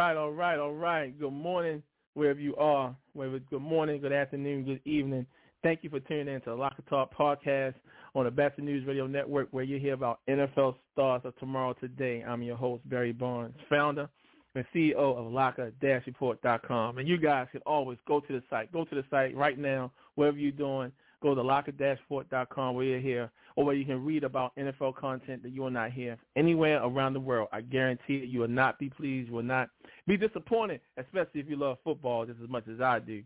Right, all right, all right. Good morning, wherever you are. Whether good morning, good afternoon, good evening. Thank you for tuning in to the Locker Talk podcast on the Best News Radio Network, where you hear about NFL stars of tomorrow today. I'm your host, Barry Barnes, founder and CEO of Locker-Report.com. And you guys can always go to the site. Go to the site right now, wherever you're doing. Go to Locker-Report.com where you're here or where you can read about NFL content that you will not hear anywhere around the world. I guarantee you, you will not be pleased. You will not be disappointed, especially if you love football just as much as I do.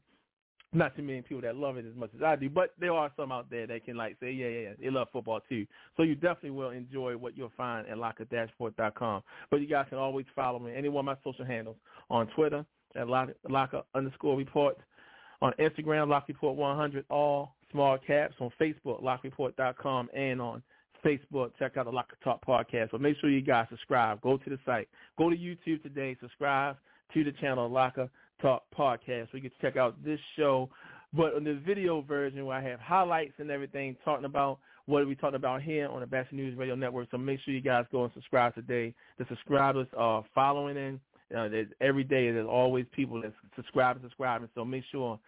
Not too many people that love it as much as I do, but there are some out there that can like say, yeah, yeah, yeah, they love football too. So you definitely will enjoy what you'll find at locker-report.com. But you guys can always follow me, any one of my social handles, on Twitter at locker underscore on Instagram, Lock Report 100, all small caps, on Facebook, lockreport.com, and on Facebook, check out the Locker Talk podcast. But make sure you guys subscribe. Go to the site. Go to YouTube today. Subscribe to the channel Locker Talk podcast. We can check out this show. But on the video version where I have highlights and everything talking about what we talking about here on the Best News Radio Network. So make sure you guys go and subscribe today. The subscribers are following in. Uh, every day there's always people that subscribe and subscribing. So make sure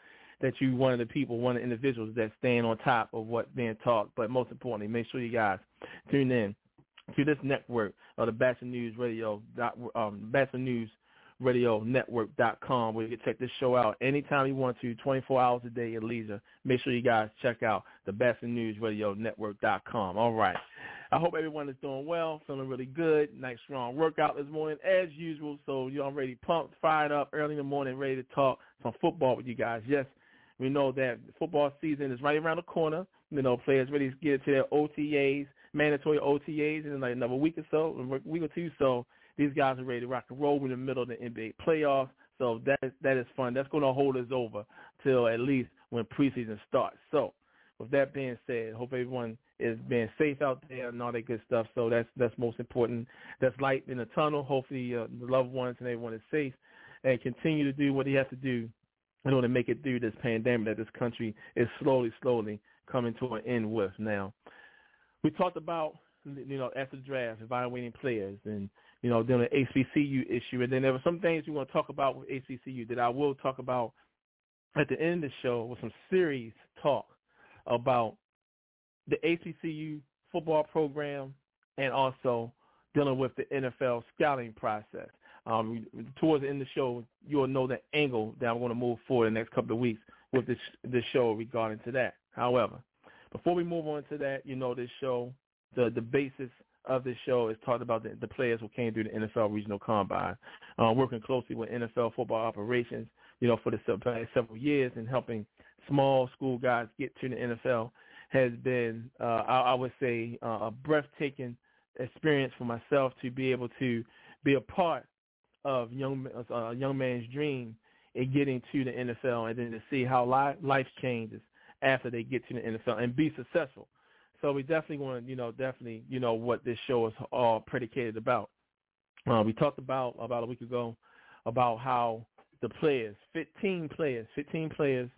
that you one of the people, one of the individuals that stand on top of what's being taught. But most importantly, make sure you guys tune in to this network of the Batchelor News Radio, um, Batchelor News Radio Network.com where you can check this show out anytime you want to, 24 hours a day at leisure. Make sure you guys check out the Batchelor News Radio Network.com. All right. I hope everyone is doing well, feeling really good. Nice strong workout this morning as usual. So you're already pumped, fired up early in the morning, ready to talk some football with you guys. Yes, we know that football season is right around the corner. You know, players ready to get to their OTAs, mandatory OTAs in like another week or so, week or two. So these guys are ready to rock and roll in the middle of the NBA playoffs. So that is, that is fun. That's going to hold us over till at least when preseason starts. So with that being said, hope everyone is being safe out there and all that good stuff. So that's that's most important. That's light in the tunnel. Hopefully uh, the loved ones and everyone is safe and continue to do what he has to do in order to make it through this pandemic that this country is slowly, slowly coming to an end with now. We talked about, you know, after the draft, evaluating players and, you know, then the HBCU issue. And then there were some things we want to talk about with HBCU that I will talk about at the end of the show with some serious talk about the HBCU football program and also dealing with the NFL scouting process. Um, towards the end of the show, you'll know the angle that I'm going to move forward in the next couple of weeks with this this show regarding to that. However, before we move on to that, you know this show, the the basis of this show is talking about the, the players who came through the NFL Regional Combine, uh, working closely with NFL football operations, you know, for the past several years and helping small school guys get to the NFL has been, uh, I, I would say, uh, a breathtaking experience for myself to be able to be a part of young a uh, young man's dream in getting to the NFL, and then to see how life, life changes after they get to the NFL and be successful. So we definitely want to, you know, definitely, you know, what this show is all predicated about. Uh, we talked about about a week ago about how the players, 15 players, 15 players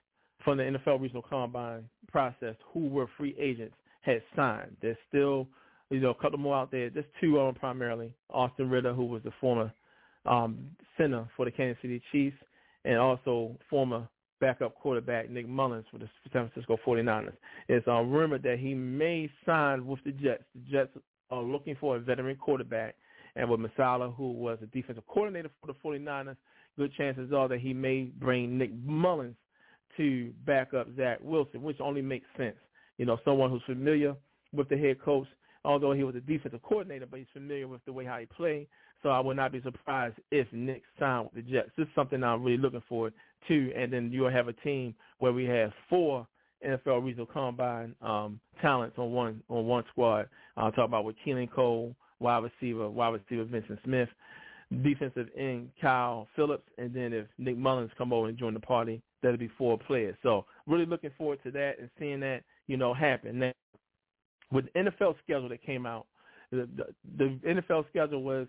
from the NFL Regional Combine process who were free agents had signed. There's still, you know, a couple more out there. Just two of them primarily. Austin Ritter, who was the former um, center for the Kansas City Chiefs, and also former backup quarterback Nick Mullens for the San Francisco 49ers. It's uh, rumored that he may sign with the Jets. The Jets are looking for a veteran quarterback, and with Masala, who was a defensive coordinator for the 49ers, good chances are that he may bring Nick Mullens to back up Zach Wilson, which only makes sense. You know, someone who's familiar with the head coach, although he was a defensive coordinator, but he's familiar with the way how he played. So I would not be surprised if Nick signed with the Jets. This is something I'm really looking forward to. And then you'll have a team where we have four NFL regional combine um, talents on one on one squad. I'll talk about with Keelan Cole, wide receiver, wide receiver Vyncint Smith, defensive end Kyle Phillips, and then if Nick Mullens come over and join the party, that'll be four players. So really looking forward to that and seeing that you know happen. Now, with the NFL schedule that came out, the, the, the NFL schedule was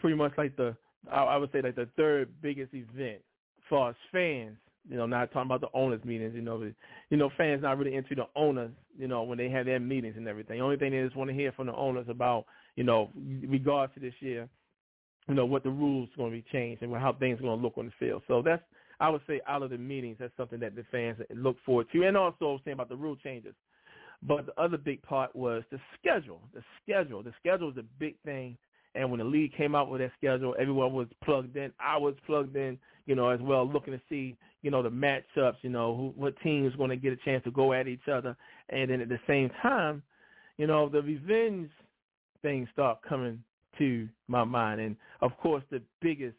pretty much like the I, I would say like the third biggest event for us fans. You know, not talking about the owners' meetings. You know, but, you know, fans not really into the owners. You know, when they have their meetings and everything. The only thing they just want to hear from the owners about, you know, regards to this year, you know, what the rules going to be changed and how things are going to look on the field. So that's, I would say, out of the meetings, that's something that the fans look forward to. And also I was saying about the rule changes. But the other big part was the schedule. The schedule. The schedule is a big thing and when the league came out with that schedule, everyone was plugged in. I was plugged in, you know, as well, looking to see, you know, the matchups, you know, who, what teams going to get a chance to go at each other. And then at the same time, you know, the revenge things start coming to my mind. And, of course, the biggest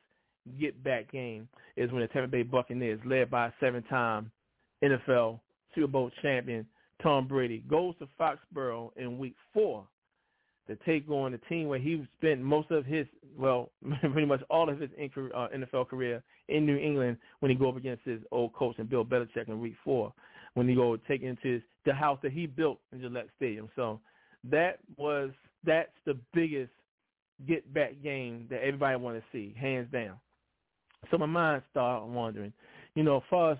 get-back game is when the Tampa Bay Buccaneers, led by a seven-time NFL Super Bowl champion Tom Brady, goes to Foxborough in week four to take on a team where he spent most of his, well, pretty much all of his NFL uh, career in New England when he go up against his old coach and Bill Belichick in Week Four, when he go take into his, the house that he built in Gillette Stadium. So that was that's the biggest get back game that everybody want to see, hands down. So my mind started wondering, you know, as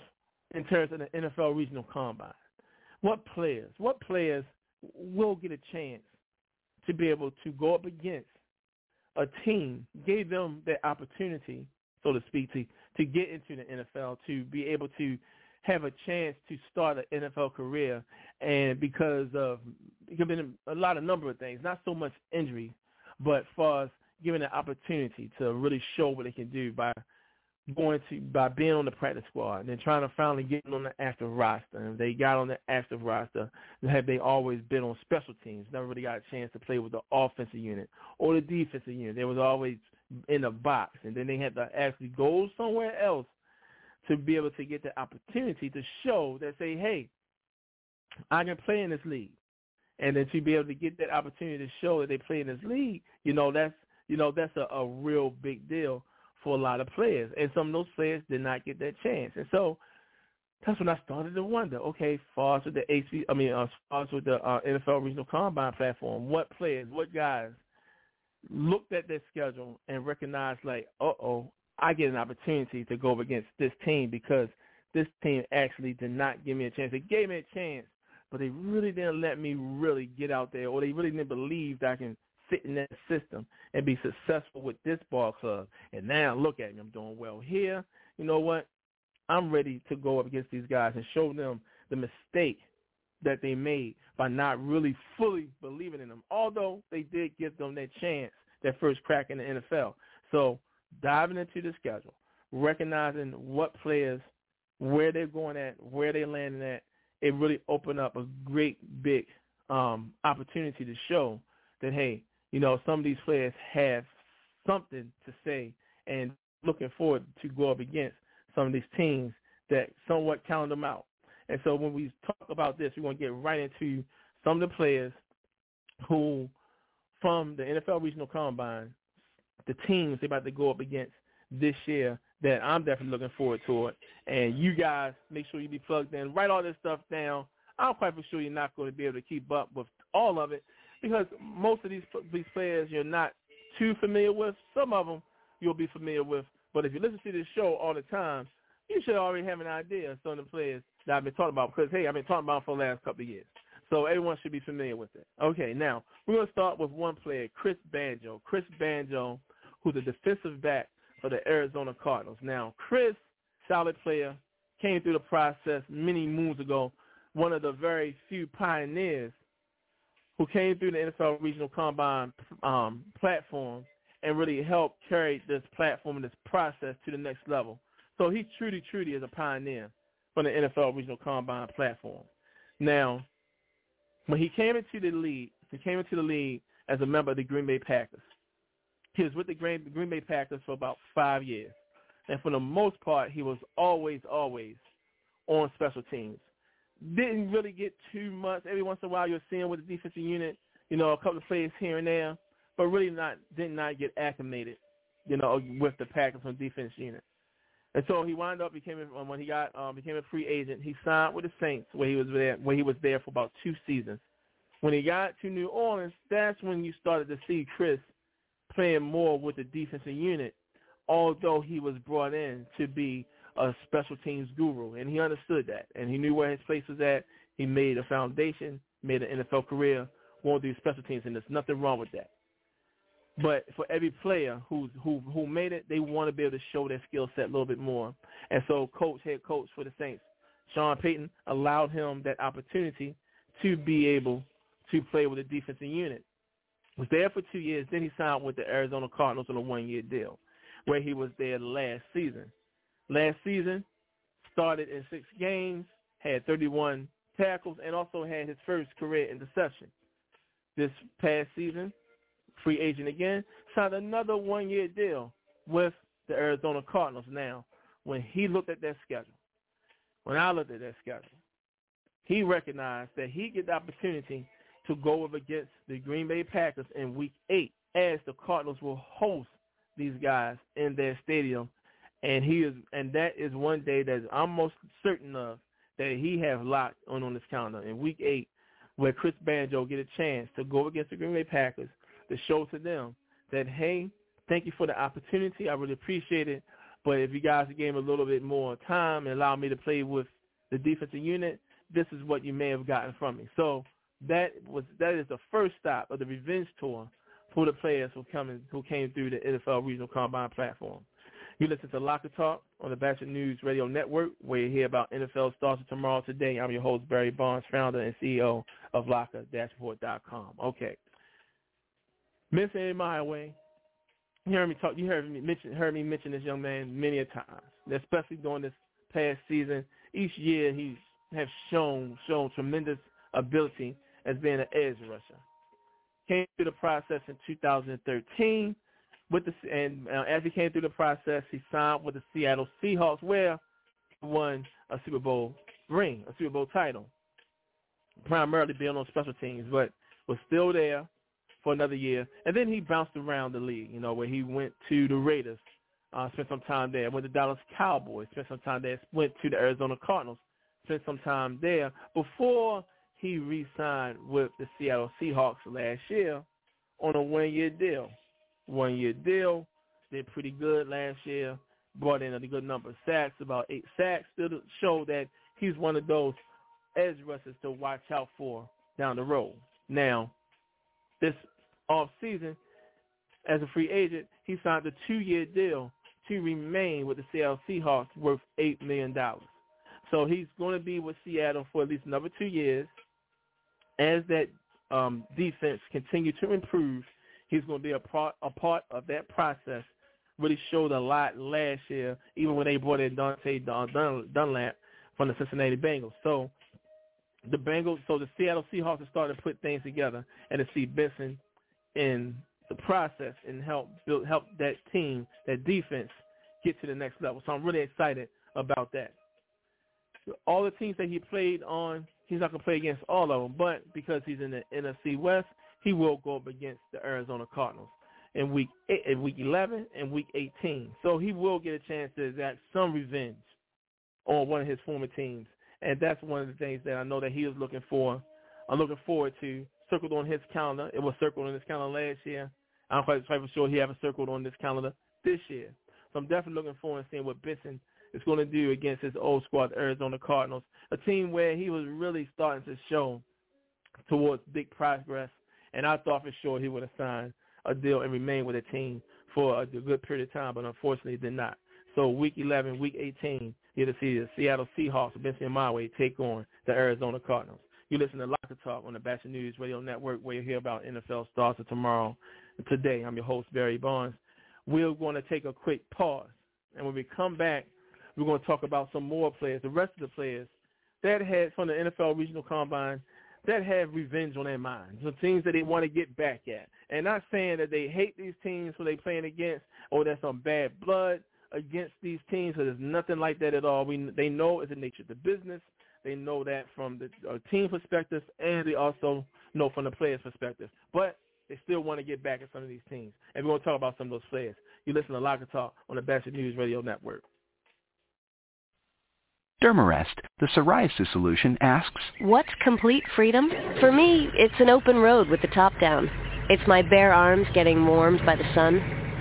in terms of the NFL regional combine, what players, what players will get a chance to be able to go up against a team, gave them the opportunity, so to speak, to, to get into the NFL, to be able to have a chance to start an NFL career. And because of it could been a lot of number of things, not so much injury, but for us given the opportunity to really show what they can do by going to by being on the practice squad and then trying to finally get on the active roster. And they got on the active roster, have they always been on special teams? Never really got a chance to play with the offensive unit or the defensive unit. They was always in the box, and then they had to actually go somewhere else to be able to get the opportunity to show that say, hey, I can play in this league. And then to be able to get that opportunity to show that they play in this league, you know, that's you know, that's a, a real big deal for a lot of players, and some of those players did not get that chance. And so that's when I started to wonder, okay, far with the HV, I mean, uh, with the uh, NFL Regional Combine platform, what players, what guys looked at their schedule and recognized, like, uh-oh, I get an opportunity to go against this team because this team actually did not give me a chance. They gave me a chance, but they really didn't let me really get out there, or they really didn't believe that I can fit in that system and be successful with this ball club. And now look at me, I'm doing well here. You know what? I'm ready to go up against these guys and show them the mistake that they made by not really fully believing in them. Although they did give them that chance, that first crack in the NFL. So diving into the schedule, recognizing what players, where they're going at, where they're landing at, it really opened up a great big um, opportunity to show that hey, you know, some of these players have something to say and looking forward to go up against some of these teams that somewhat count them out. And so when we talk about this, we're going to get right into some of the players who, from the NFL Regional Combine, the teams they're about to go up against this year that I'm definitely looking forward to it. And you guys, make sure you be plugged in. Write all this stuff down. I'm quite for sure you're not going to be able to keep up with all of it because most of these these players you're not too familiar with. Some of them you'll be familiar with, but if you listen to this show all the time, you should already have an idea of some of the players that I've been talking about. Because hey, I've been talking about for the last couple of years, so everyone should be familiar with it. Okay, now we're to start with one player, Chris Banjo. Chris Banjo, who's a defensive back for the Arizona Cardinals. Now, Chris, solid player, came through the process many moons ago, one of the very few pioneers who came through the NFL Regional Combine um, platform and really helped carry this platform and this process to the next level. So he truly, truly is a pioneer from the NFL Regional Combine platform. Now, when he came into the league, he came into the league as a member of the Green Bay Packers. He was with the Green, Green Bay Packers for about five years. And for the most part, he was always, always on special teams. Didn't really get too much. Every once in a while, you'll seeing with the defensive unit, you know, a couple of plays here and there, but really not did not get acclimated, you know, with the Packers on defense unit. And so he wound up became when he got um, became a free agent. He signed with the Saints where he was there where he was there for about two seasons. When he got to New Orleans, that's when you started to see Chris playing more with the defensive unit, although he was brought in to be a special teams guru, and he understood that, and he knew where his place was at. He made a foundation, made an NFL career, wanted to special teams, and there's nothing wrong with that. But for every player who's who who made it, they want to be able to show their skill set a little bit more. And so, coach, head coach for the Saints, Sean Payton, allowed him that opportunity to be able to play with a defensive unit. Was there for two years. Then he signed with the Arizona Cardinals on a one-year deal, where he was there last season. Last season, started in six games, had 31 tackles, and also had his first career interception. This past season, free agent again, signed another one-year deal with the Arizona Cardinals. Now, when he looked at that schedule, when I looked at that schedule, he recognized that he get the opportunity to go up against the Green Bay Packers in Week 8 as the Cardinals will host these guys in their stadium. And he is, and that is one day that I'm most certain of that he have locked on on his calendar in Week 8 where Chris Banjo get a chance to go against the Green Bay Packers to show to them that, hey, thank you for the opportunity. I really appreciate it. But if you guys gave me a little bit more time and allow me to play with the defensive unit, this is what you may have gotten from me. So that was that is the first stop of the revenge tour for the players who coming who came through the NFL Regional Combine platform. You listen to Locker Talk on the Batchelor News Radio Network, where you hear about NFL stars of tomorrow today. I'm your host, Barry Barnes, founder and CEO of Locker-Report.com. Okay. Mr. Mayowa, you heard me talk. You heard me mention heard me mention this young man many a times, especially during this past season. Each year he's have shown shown tremendous ability as being an edge rusher. Came through the process in 2013 with the and uh, as he came through the process, he signed with the Seattle Seahawks, where he won a Super Bowl ring, a Super Bowl title, primarily being on special teams, but was still there for another year. And then he bounced around the league, you know, where he went to the Raiders, uh, spent some time there, went to Dallas Cowboys, spent some time there, went to the Arizona Cardinals, spent some time there before he re-signed with the Seattle Seahawks last year on a one-year deal. One-year deal, did pretty good last year, brought in a good number of sacks, about eight sacks, still show that he's one of those edge rushers to watch out for down the road. Now, this off season as a free agent, he signed a two-year deal to remain with the Seattle Seahawks worth $8 million. So he's going to be with Seattle for at least another two years. As that um, defense continue to improve, he's going to be a part, a part of that process. Really showed a lot last year, even when they brought in Dante Dunlap from the Cincinnati Bengals. So the Bengals, so the Seattle Seahawks are starting to put things together, and to see Benson in the process and help build help that team, that defense, get to the next level. So I'm really excited about that. All the teams that he played on, he's not gonna play against all of them, but because he's in the NFC West, he will go up against the Arizona Cardinals in week eight, in week 11 and week 18. So he will get a chance to exact some revenge on one of his former teams, and that's one of the things that I know that he is looking for. I'm looking forward to circled on his calendar. It was circled on his calendar last year. I'm quite, quite sure he have it circled on this calendar this year. So I'm definitely looking forward to seeing what Benson is going to do against his old squad, the Arizona Cardinals, a team where he was really starting to show towards big progress. And I thought for sure he would have signed a deal and remained with the team for a good period of time, but unfortunately did not. So week 11, week 18, Here to see the Seattle Seahawks, Benson Mayowa, take on the Arizona Cardinals. You listen to Locker Talk on the Batchelor News Radio Network, where you hear about NFL stars of tomorrow. Today, I'm your host, Barry Barnes. We're going to take a quick pause, and when we come back, we're going to talk about some more players, the rest of the players that had from the NFL Regional Combine that have revenge on their minds, the teams that they want to get back at. And not saying that they hate these teams who they playing against or there's some bad blood against these teams. So there's nothing like that at all. We they know it's the nature of the business. They know that from the uh, team perspective, and they also know from the players' perspective. But they still want to get back at some of these teams. And we're going to talk about some of those players. You listen to Locker Talk on the Batchelor News Radio Network. Dermarest, the psoriasis solution, asks, What's complete freedom? For me, it's an open road with the top down. It's my bare arms getting warmed by the sun.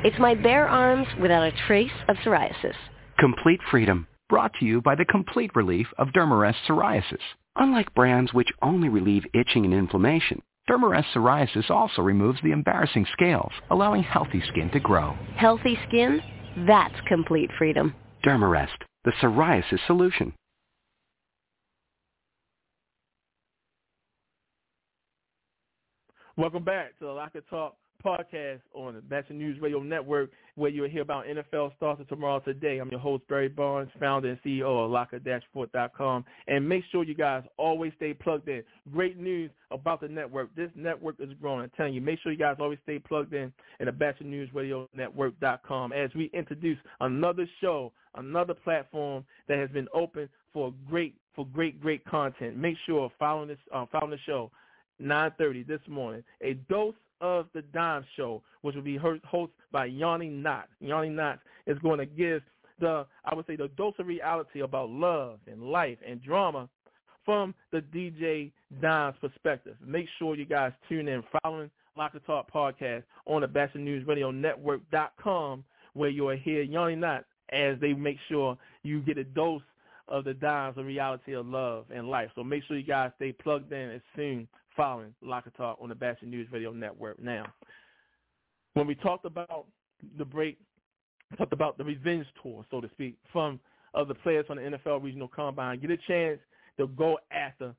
It's my bare arms without a trace of psoriasis. Complete freedom, brought to you by the complete relief of Dermarest psoriasis. Unlike brands which only relieve itching and inflammation, Dermarest psoriasis also removes the embarrassing scales, allowing healthy skin to grow. Healthy skin? That's complete freedom. Dermarest, the psoriasis solution. Welcome back to the Locker Talk podcast on the Batchelor News Radio Network, where you'll hear about NFL stars of tomorrow today. I'm your host, Barry Barnes, founder and CEO of Locker-Report.com. And make sure you guys always stay plugged in. Great news about the network. This network is growing. I'm telling you, make sure you guys always stay plugged in at the Batchelor News Radio Network.com as we introduce another show, another platform that has been open for great, for great, great content. Make sure following this, uh, following the show, 9.30 this morning, a dose of the Dime Show, which will be hosted by Yanni Knott. Yanni Knott is going to give the, I would say, the dose of reality about love and life and drama from the DJ Dime's perspective. Make sure you guys tune in following Locker Talk podcast on the Batchelor News Radio Network.com where you'll hear Yanni Knott as they make sure you get a dose of the dimes of reality of love and life. So make sure you guys stay plugged in as soon following Locker Talk on the Batchelor News Radio Network. Now, when we talked about the break, talked about the revenge tour, so to speak, from other players from the NFL Regional Combine, get a chance to go after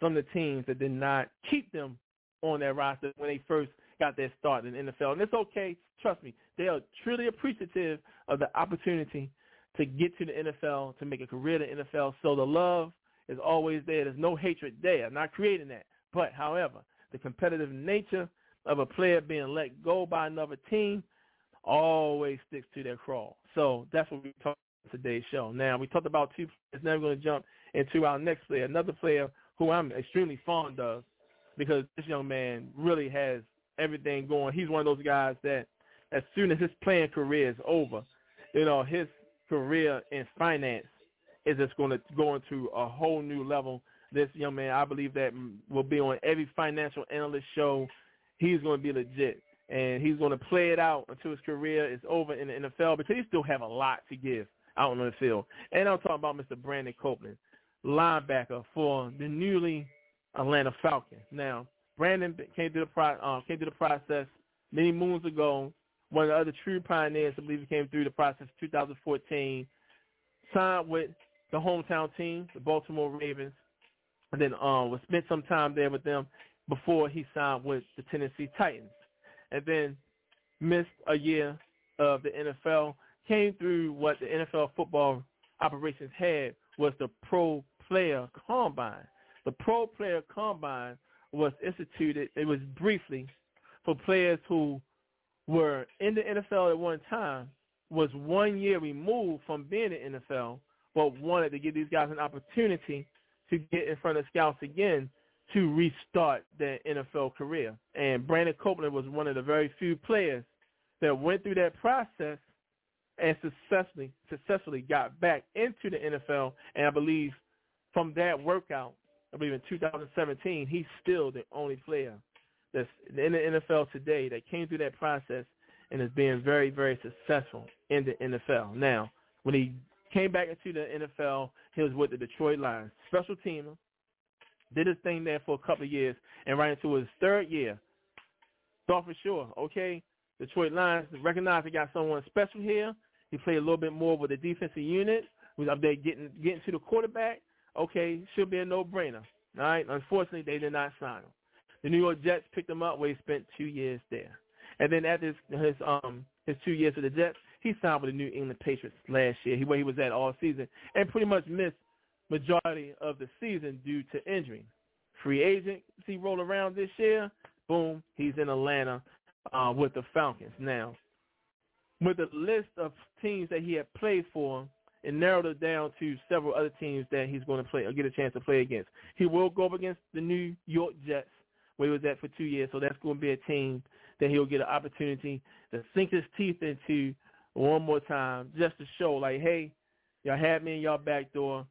some of the teams that did not keep them on their roster when they first got their start in the NFL. And it's okay. Trust me. They are truly appreciative of the opportunity to get to the NFL, to make a career in the NFL. So the love is always there. There's no hatred there. I'm not creating that. But, however, the competitive nature of a player being let go by another team always sticks to their crawl. So that's what we talked about today's show. Now, we talked about two players. Now we're going to jump into our next player, another player who I'm extremely fond of because this young man really has everything going. He's one of those guys that as soon as his playing career is over, you know, his career in finance is just going to go into a whole new level this young man, I believe that will be on every financial analyst show. He's going to be legit, and he's going to play it out until his career is over in the NFL because he still have a lot to give out on the field. And I'm talking about Mr. Brandon Copeland, linebacker for the newly Atlanta Falcons. Now, Brandon came through the pro, uh, came through the process many moons ago. One of the other true pioneers, I believe, he came through the process 2014. Signed with the hometown team, the Baltimore Ravens, and then um, was spent some time there with them before he signed with the Tennessee Titans, and then missed a year of the NFL. Came through what the NFL football operations had was the Pro Player Combine. The Pro Player Combine was instituted. It was briefly for players who were in the NFL at one time, was one year removed from being in the NFL, but wanted to give these guys an opportunity to get in front of scouts again to restart their NFL career. And Brandon Copeland was one of the very few players that went through that process and successfully successfully got back into the NFL. And I believe from that workout, I believe in 2017, he's still the only player that's in the NFL today that came through that process and is being very, very successful in the NFL. Now, when he Came back into the NFL. He was with the Detroit Lions, special teamer. Did his thing there for a couple of years, and right into his third year, thought for sure, okay, Detroit Lions recognized they got someone special here. He played a little bit more with the defensive unit. was up there getting getting to the quarterback, okay, should be a no-brainer. All right. Unfortunately, they did not sign him. The New York Jets picked him up where he spent two years there. And then after his, his um his two years with the Jets, he signed with the New England Patriots last year, where he was at all season, and pretty much missed majority of the season due to injury. Free agent, see roll around this year, boom, he's in Atlanta uh, with the Falcons. Now, with the list of teams that he had played for, and narrowed it down to several other teams that he's going to play or get a chance to play against. He will go up against the New York Jets, where he was at for two years, so that's going to be a team that he'll get an opportunity to sink his teeth into one more time just to show, like, hey, y'all had me in y'all back door.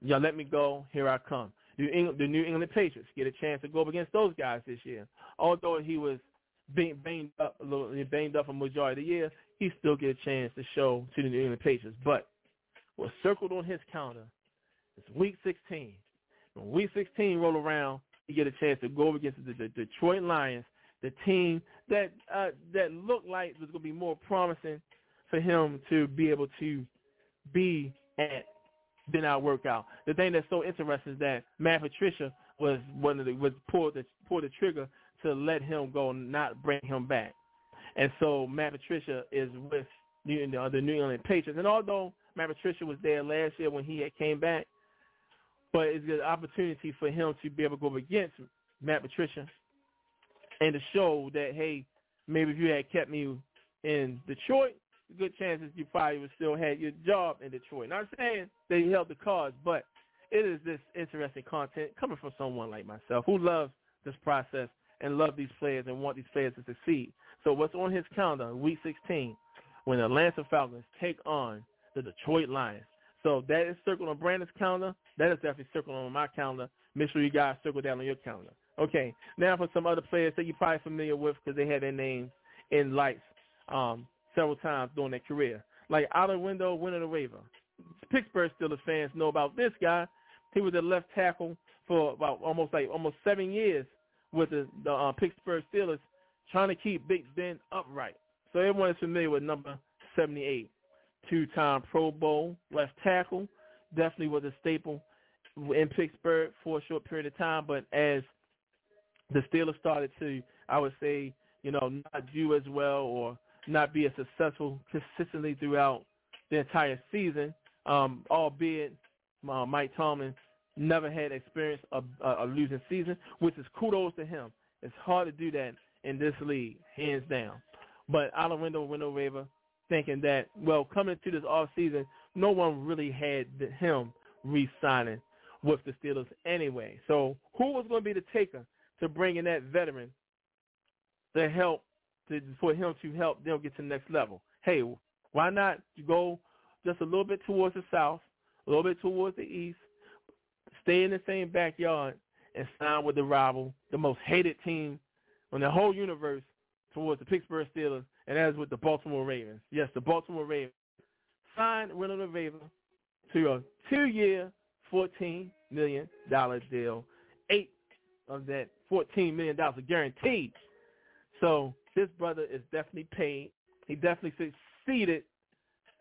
Y'all let me go. Here I come. The, England, the New England Patriots get a chance to go up against those guys this year. Although he was being banged up a little, banged up a majority of the year, he still get a chance to show to the New England Patriots. But what's circled on his calendar is Week 16. When Week 16 roll around, he get a chance to go up against the, the Detroit Lions the team that uh, that looked like was going to be more promising for him to be able to be at than our workout. The thing that's so interesting is that Matt Patricia was one of the was pulled the pulled the trigger to let him go, not bring him back. And so Matt Patricia is with the, the New England Patriots. And although Matt Patricia was there last year when he had came back, but it's an opportunity for him to be able to go against Matt Patricia and to show that hey, maybe if you had kept me in Detroit, good chances you probably would still had your job in Detroit. Not saying that they held the cards, but it is this interesting content coming from someone like myself who loves this process and love these players and want these players to succeed. So what's on his calendar, week 16, when the Atlanta Falcons take on the Detroit Lions. So that is circled on Brandon's calendar. That is definitely circled on my calendar. Make sure you guys circle that on your calendar. Okay, now for some other players that you're probably familiar with because they had their names in lights um, several times during their career, like Alejandro Villanueva. Pittsburgh Steelers fans know about this guy. He was the left tackle for about almost like almost seven years with the, the uh, Pittsburgh Steelers, trying to keep Big Ben upright. So everyone is familiar with number 78, two-time Pro Bowl left tackle. Definitely was a staple in Pittsburgh for a short period of time, but as the Steelers started to, I would say, you know, not do as well or not be as successful consistently throughout the entire season, um, albeit uh, Mike Tomlin never had experienced a, a, a losing season, which is kudos to him. It's hard to do that in this league, hands down. But Alejandro Villanueva, thinking that, well, coming into this off season, no one really had him re-signing with the Steelers anyway. So who was going to be the taker to bring in that veteran to help to for him to help them get to the next level. Hey, why not go just a little bit towards the south, a little bit towards the east, stay in the same backyard, and sign with the rival, the most hated team in the whole universe towards the Pittsburgh Steelers, and that is with the Baltimore Ravens. Yes, the Baltimore Ravens signed Renald Raven to a two-year, $14 million deal, eight of that $14 million are guaranteed. So this brother is definitely paid. He definitely succeeded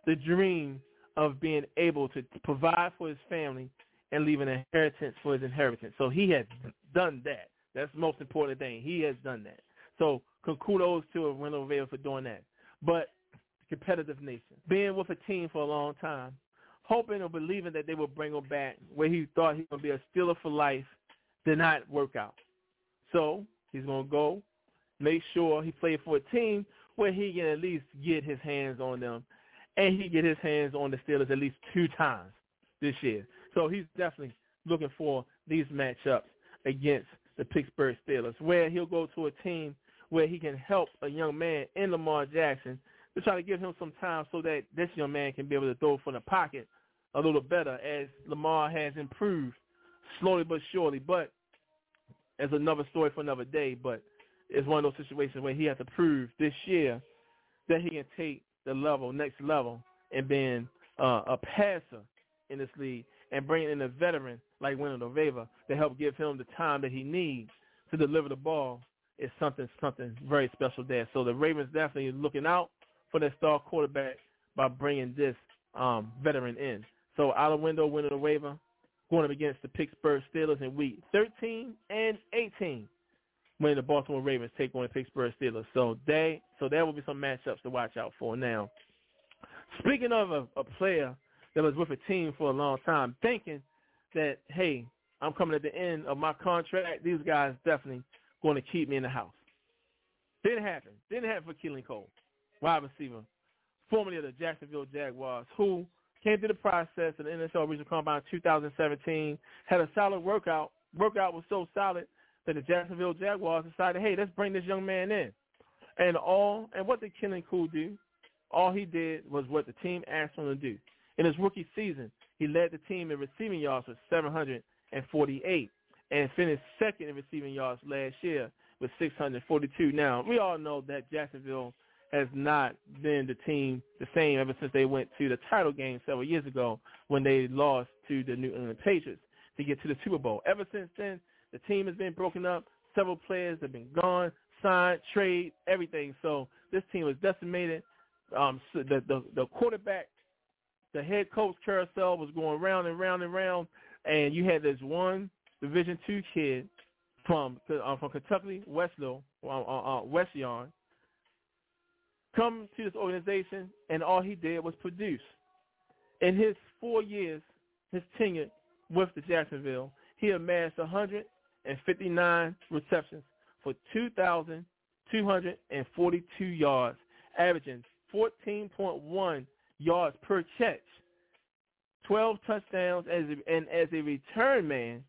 the dream of being able to provide for his family and leave an inheritance for his inheritance. So he has done that. That's the most important thing. He has done that. So kudos to Renald Vale for doing that. But competitive nation, being with a team for a long time, hoping or believing that they will bring him back where he thought he would be a Steeler for life did not work out. So he's going to go make sure he plays for a team where he can at least get his hands on them, and he get his hands on the Steelers at least two times this year. So he's definitely looking for these matchups against the Pittsburgh Steelers, where he'll go to a team where he can help a young man in Lamar Jackson to try to give him some time so that this young man can be able to throw from the pocket a little better as Lamar has improved slowly but surely. But as another story for another day, but it's one of those situations where he has to prove this year that he can take the level, next level, and being uh, a passer in this league and bringing in a veteran like Renald Vava to help give him the time that he needs to deliver the ball is something something very special there. So the Ravens definitely looking out for their star quarterback by bringing this um, veteran in. So Alejandro Villanueva, going up against the Pittsburgh Steelers in week 13 and 18 when the Baltimore Ravens take on the Pittsburgh Steelers. So they, so there will be some matchups to watch out for. Now, speaking of a, a player that was with a team for a long time, thinking that hey, I'm coming at the end of my contract. These guys definitely going to keep me in the house. Didn't happen. Didn't happen for Keelan Cole, wide receiver, formerly of the Jacksonville Jaguars, who came through the process of the NFL Regional Combine 2017, had a solid workout. Workout was so solid that the Jacksonville Jaguars decided, hey, let's bring this young man in. And all and what did Keelan Cole do? All he did was what the team asked him to do. In his rookie season, he led the team in receiving yards with 748 and finished second in receiving yards last year with 642. Now, we all know that Jacksonville has not been the team the same ever since they went to the title game several years ago when they lost to the New England Patriots to get to the Super Bowl. Ever since then, the team has been broken up. Several players have been gone, signed, trade, everything. So this team was decimated. Um, so the, the the quarterback the head coach carousel was going round and round and round, and you had this one Division two kid from uh, from Kentucky, Weslow, uh, uh, uh, Wesleyan, come to this organization, and all he did was produce. In his four years, his tenure with the Jacksonville, he amassed 159 receptions for 2,242 yards, averaging 14.1 yards per catch, 12 touchdowns, as a, and as a return man,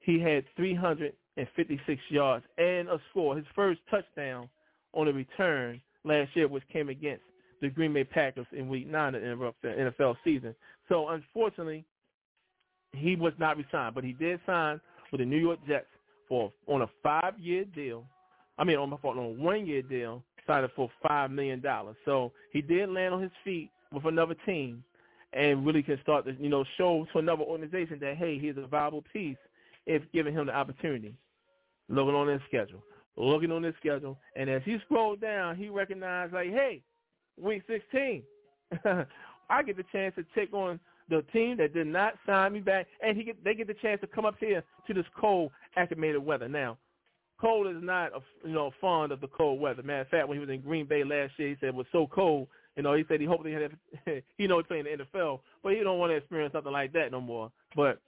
he had 356 yards and a score. His first touchdown on a return last year, which came against the Green Bay Packers in Week 9 to interrupt the NFL season. So, unfortunately, he was not resigned, but he did sign with the New York Jets for on a five-year deal. I mean, on my fault, on a one-year deal signed for five million dollars. So he did land on his feet with another team, and really can start to you know show to another organization that hey, he's a viable piece if given him the opportunity. Looking on his schedule, looking on his schedule, and as he scrolled down, he recognized like, hey, week 16, I get the chance to take on the team that did not sign me back, and he get, they get the chance to come up here to this cold, acclimated weather. Now, Cole is not, a, you know, fond of the cold weather. Matter of fact, when he was in Green Bay last year, he said it was so cold. You know, he said he hoped he had, he knows playing the NFL, but he don't want to experience something like that no more. But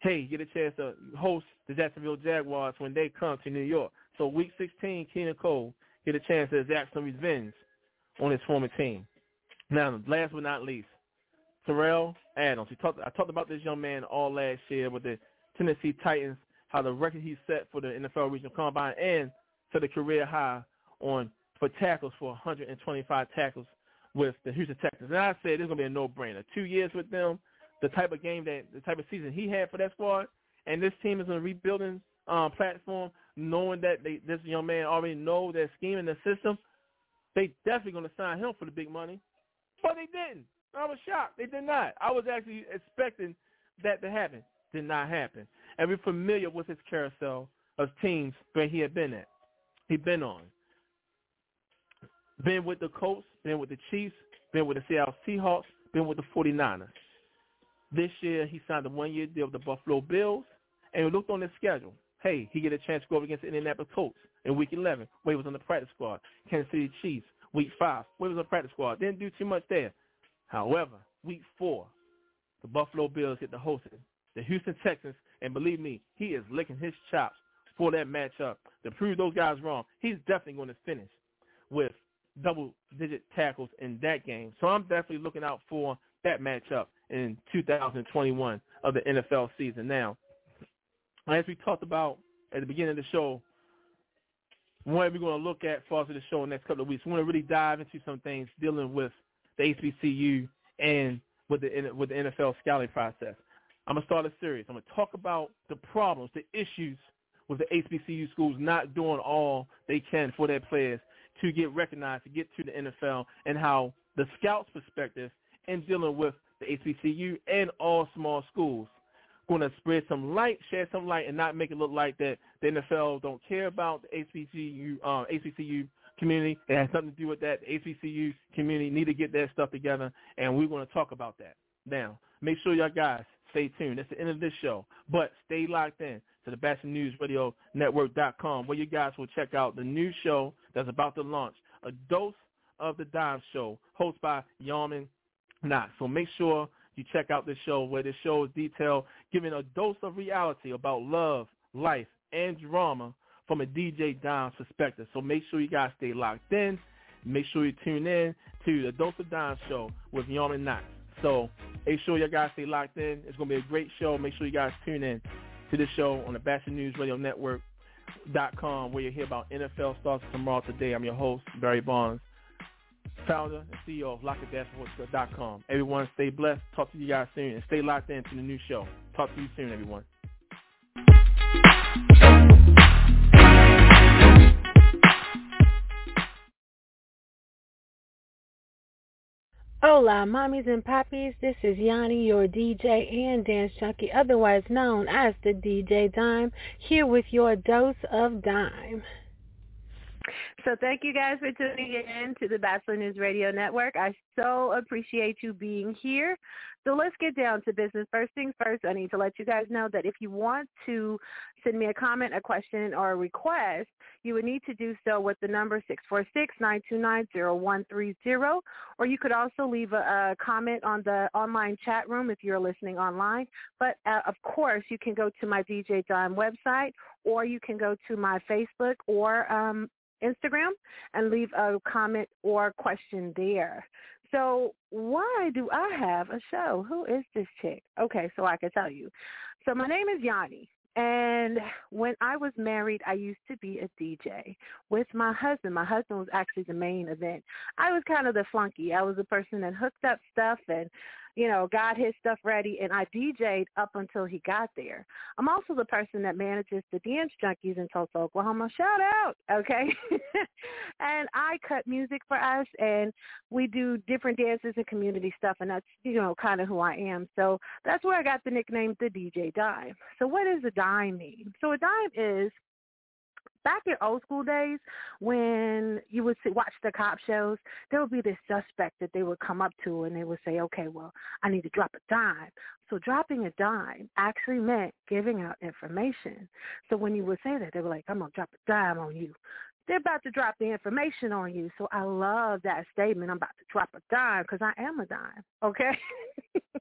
hey, get a chance to host the Jacksonville Jaguars when they come to New York. So week 16, Keelan Cole get a chance to exact some revenge on his former team. Now, last but not least, Tyrell Adams. Talked, I talked about this young man all last year with the Tennessee Titans how the record he set for the NFL Regional Combine and set a career high on for tackles for 125 tackles with the Houston Texans. And I said it's gonna be a no-brainer. Two years with them, the type of game that the type of season he had for that squad, and this team is on a rebuilding um, platform, knowing that they, this young man already know their scheme and the system. They definitely gonna sign him for the big money, but they didn't. I was shocked. They did not. I was actually expecting that to happen. Did not happen and we're familiar with his carousel of teams where he had been at. He'd been on. Been with the Colts, been with the Chiefs, been with the Seattle Seahawks, been with the 49ers. This year, he signed a one-year deal with the Buffalo Bills, and we looked on his schedule. Hey, he get a chance to go up against the Indianapolis Colts in Week 11, where he was on the practice squad. Kansas City Chiefs, Week 5, where he was on the practice squad. Didn't do too much there. However, Week 4, the Buffalo Bills hit the hosting the Houston Texans, and believe me, he is licking his chops for that matchup to prove those guys wrong. He's definitely going to finish with double-digit tackles in that game. So I'm definitely looking out for that matchup in 2021 of the NFL season. Now, as we talked about at the beginning of the show, what we're going to look at for the show in the next couple of weeks, we want to really dive into some things dealing with the HBCU and with the with the NFL scouting process. I'm going to start a series. I'm going to talk about the problems, the issues with the HBCU schools not doing all they can for their players to get recognized, to get to the NFL, and how the scouts' perspective in dealing with the HBCU and all small schools going to spread some light, shed some light, and not make it look like that the NFL don't care about the HBCU, uh, HBCU community. It has something to do with that. The HBCU community need to get their stuff together, and we're going to talk about that. Now, make sure y'all guys stay tuned. That's the end of this show. But stay locked in to the Batchelor News Radio Network.com where you guys will check out the new show that's about to launch, A Dose of the Dime Show, hosted by Yarman Knox. So make sure you check out this show where this show is detailed, giving a dose of reality about love, life, and drama from a DJ Dime's perspective. So make sure you guys stay locked in. Make sure you tune in to the Dose of Dime show with Yarman Knox. So make sure you guys stay locked in. It's going to be a great show. Make sure you guys tune in to this show on the Batchelor News Radio where you hear about NFL starts tomorrow today. I'm your host, Barry Barnes, founder and CEO of LocketDashSports.com. Everyone stay blessed. Talk to you guys soon and stay locked in to the new show. Talk to you soon, everyone. Hola, mommies and poppies. This is Yanni, your DJ and dance junkie, otherwise known as the DJ Dime, here with your dose of dime. So thank you guys for tuning in to the Batchelor News Radio Network. I so appreciate you being here. So let's get down to business. First things first, I need to let you guys know that if you want to send me a comment, a question, or a request, you would need to do so with the number 646-929-0130, or you could also leave a, a comment on the online chat room if you're listening online. But uh, of course, you can go to my DJ Dime website, or you can go to my Facebook or um, Instagram and leave a comment or question there. So why do I have a show? Who is this chick? Okay, so I can tell you. So my name is Yanni. And when I was married, I used to be a DJ with my husband. My husband was actually the main event. I was kind of the flunky. I was the person that hooked up stuff and you know, got his stuff ready, and I DJ'd up until he got there. I'm also the person that manages the dance junkies in Tulsa, Oklahoma. Shout out, okay? and I cut music for us, and we do different dances and community stuff, and that's, you know, kind of who I am. So that's where I got the nickname the DJ Dime. So what does a dime mean? So a dime is back in old school days when you would see, watch the cop shows, there would be this suspect that they would come up to and they would say, okay, well, I need to drop a dime. So dropping a dime actually meant giving out information. So when you would say that, they were like, I'm going to drop a dime on you. They're about to drop the information on you. So I love that statement. I'm about to drop a dime because I am a dime. Okay.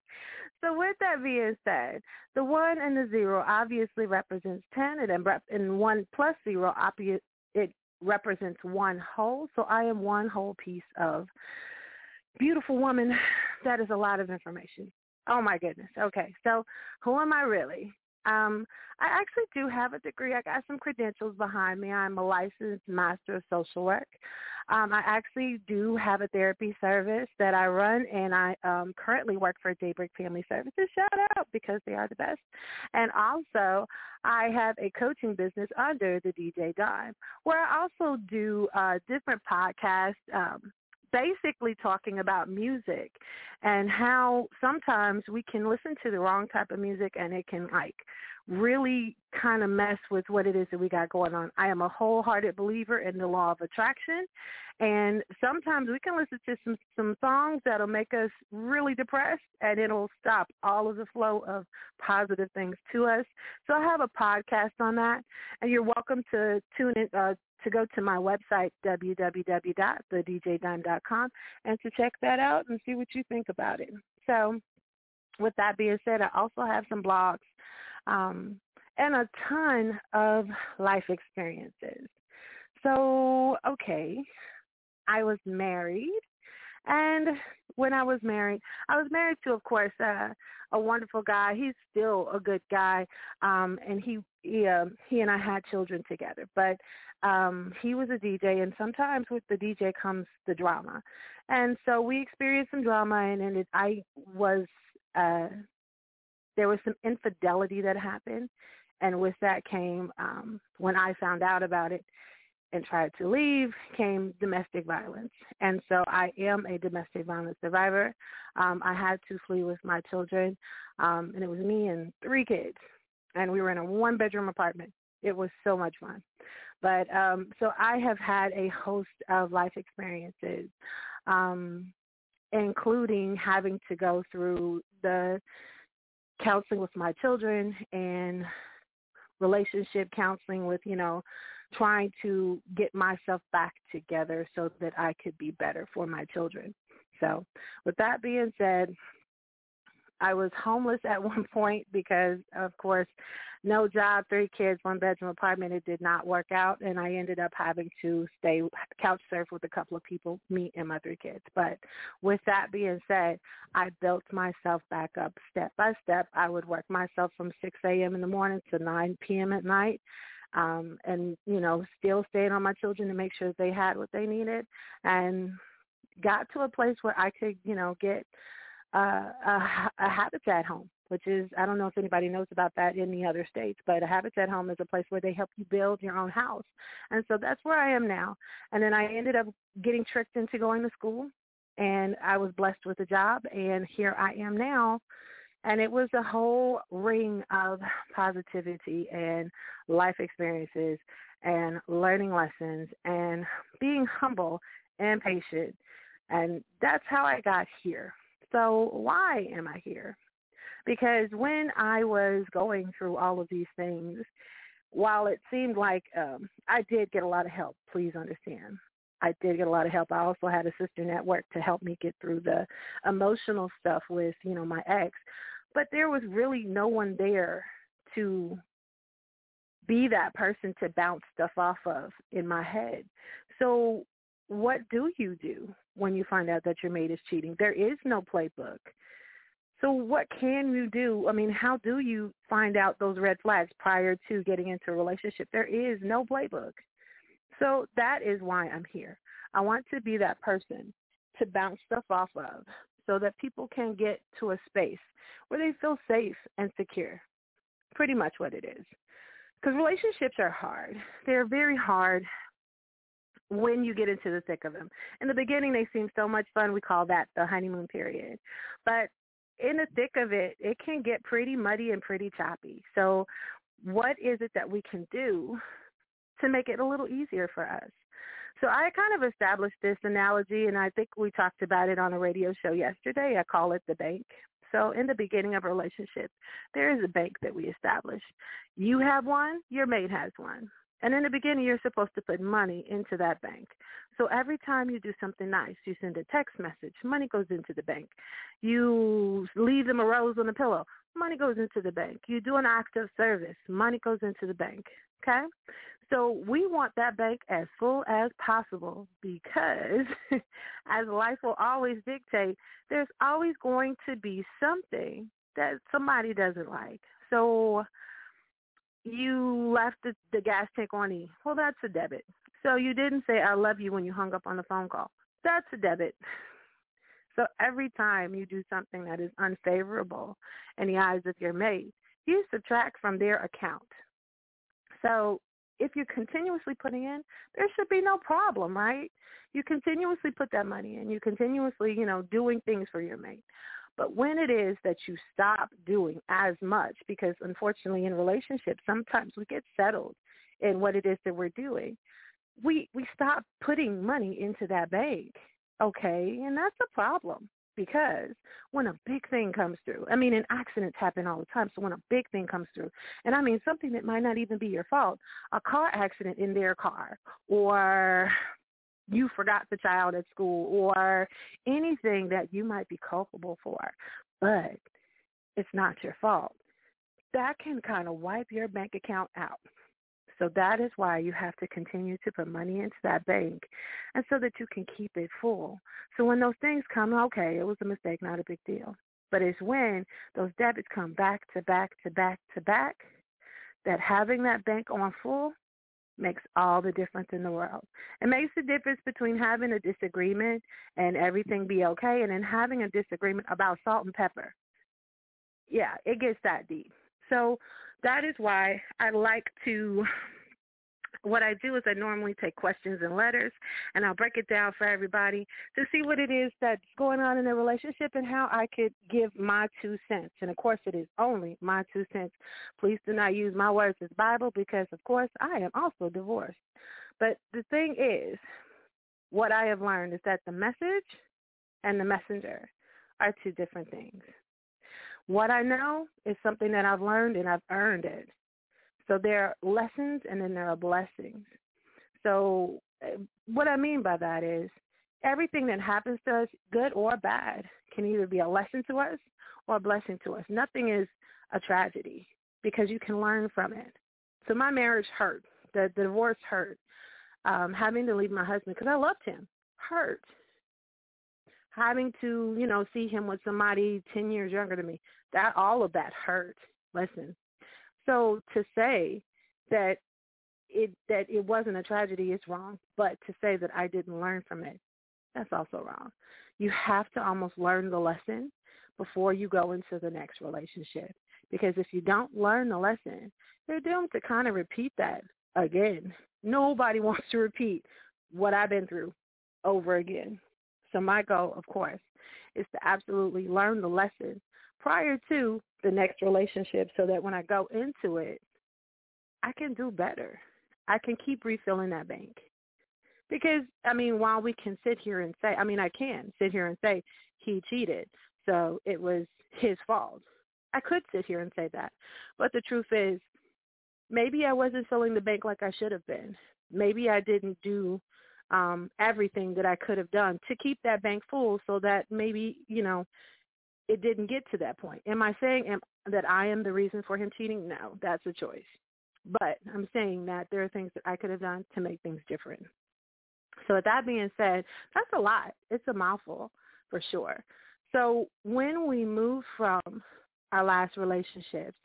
So with that being said, the one and the zero obviously represents 10, and, and one plus zero, it represents one whole. So I am one whole piece of beautiful woman. That is a lot of information. Oh my goodness. Okay, so who am I really? Um, I actually do have a degree. I got some credentials behind me. I'm a licensed master of social work. Um, I actually do have a therapy service that I run, and I um, currently work for Daybreak Family Services. Shout out because they are the best. And also, I have a coaching business under the DJ Dime, where I also do uh, different podcasts. Um, basically talking about music and how sometimes we can listen to the wrong type of music and it can like really kind of mess with what it is that we got going on. I am a wholehearted believer in the law of attraction and sometimes we can listen to some some songs that'll make us really depressed and it'll stop all of the flow of positive things to us. So I have a podcast on that and you're welcome to tune in uh, to go to my website, www.thedjdime.com, and to check that out and see what you think about it. So with that being said, I also have some blogs um, and a ton of life experiences. So, okay, I was married. And when I was married, I was married to, of course, uh, a wonderful guy. He's still a good guy, um, and he he uh, he and I had children together. But um, he was a DJ, and sometimes with the DJ comes the drama, and so we experienced some drama, and, and it, I was uh, there was some infidelity that happened, and with that came um, when I found out about it and tried to leave came domestic violence. And so I am a domestic violence survivor. Um, I had to flee with my children, um, and it was me and three kids. And we were in a one-bedroom apartment. It was so much fun. But um, so I have had a host of life experiences, um, including having to go through the counseling with my children and relationship counseling with, you know, trying to get myself back together so that I could be better for my children. So with that being said, I was homeless at one point because, of course, no job, three kids, one bedroom apartment. It did not work out, and I ended up having to stay couch surf with a couple of people, me and my three kids. But with that being said, I built myself back up step by step. I would work myself from 6 a.m. in the morning to 9 p.m. at night. Um, and you know, still staying on my children to make sure they had what they needed, and got to a place where I could, you know, get uh, a, a habitat home, which is I don't know if anybody knows about that in the other states, but a habitat home is a place where they help you build your own house, and so that's where I am now. And then I ended up getting tricked into going to school, and I was blessed with a job, and here I am now. And it was a whole ring of positivity and life experiences and learning lessons and being humble and patient. And that's how I got here. So why am I here? Because when I was going through all of these things, while it seemed like um, I did get a lot of help, please understand. I did get a lot of help. I also had a sister network to help me get through the emotional stuff with, you know, my ex. But there was really no one there to be that person to bounce stuff off of in my head. So what do you do when you find out that your mate is cheating? There is no playbook. So what can you do? I mean, how do you find out those red flags prior to getting into a relationship? There is no playbook. So that is why I'm here. I want to be that person to bounce stuff off of so that people can get to a space where they feel safe and secure. Pretty much what it is. Because relationships are hard. They're very hard when you get into the thick of them. In the beginning, they seem so much fun. We call that the honeymoon period. But in the thick of it, it can get pretty muddy and pretty choppy. So what is it that we can do to make it a little easier for us? So I kind of established this analogy, and I think we talked about it on a radio show yesterday. I call it the bank. So in the beginning of a relationship, there is a bank that we establish. You have one, your mate has one. And in the beginning, you're supposed to put money into that bank. So every time you do something nice, you send a text message, money goes into the bank. You leave them a rose on the pillow, money goes into the bank. You do an act of service, money goes into the bank. Okay? So we want that bank as full as possible because as life will always dictate, there's always going to be something that somebody doesn't like. So you left the, the gas tank on E. Well, that's a debit. So you didn't say I love you when you hung up on the phone call. That's a debit. So every time you do something that is unfavorable in the eyes of your mate, you subtract from their account. So if you're continuously putting in, there should be no problem, right? You continuously put that money in. You continuously, you know, doing things for your mate. But when it is that you stop doing as much, because unfortunately in relationships, sometimes we get settled in what it is that we're doing, we we stop putting money into that bank. Okay, and that's a problem because when a big thing comes through, I mean, and accidents happen all the time. So when a big thing comes through, and I mean something that might not even be your fault, a car accident in their car, or you forgot the child at school or anything that you might be culpable for, but it's not your fault. That can kind of wipe your bank account out. So that is why you have to continue to put money into that bank and so that you can keep it full. So when those things come, okay, it was a mistake, not a big deal. But it's when those debits come back to back to back to back that having that bank on full makes all the difference in the world. It makes the difference between having a disagreement and everything be okay and then having a disagreement about salt and pepper. Yeah, it gets that deep. So that is why I like to what I do is I normally take questions and letters, and I'll break it down for everybody to see what it is that's going on in their relationship and how I could give my two cents. And of course, it is only my two cents. Please do not use my words as Bible because, of course, I am also divorced. But the thing is, what I have learned is that the message and the messenger are two different things. What I know is something that I've learned and I've earned it. So there are lessons and then there are blessings. So eh, what I mean by that is everything that happens to us, good or bad, can either be a lesson to us or a blessing to us. Nothing is a tragedy because you can learn from it. So my marriage hurt. The, the divorce hurt. Um, having to leave my husband because I loved him hurt. Having to, you know, see him with somebody 10 years younger than me, that all of that hurt. Listen, so to say that it that it wasn't a tragedy is wrong, but to say that I didn't learn from it, that's also wrong. You have to almost learn the lesson before you go into the next relationship. Because if you don't learn the lesson, you're doomed to kind of repeat that again. Nobody wants to repeat what I've been through over again. So my goal, of course, is to absolutely learn the lesson prior to the next relationship so that when I go into it, I can do better. I can keep refilling that bank. Because, I mean, while we can sit here and say, I mean, I can sit here and say he cheated, so it was his fault. I could sit here and say that. But the truth is, maybe I wasn't filling the bank like I should have been. Maybe I didn't do um, everything that I could have done to keep that bank full so that maybe, you know, it didn't get to that point. Am I saying am, that I am the reason for him cheating? No, that's a choice. But I'm saying that there are things that I could have done to make things different. So with that being said, that's a lot. It's a mouthful for sure. So when we move from our last relationships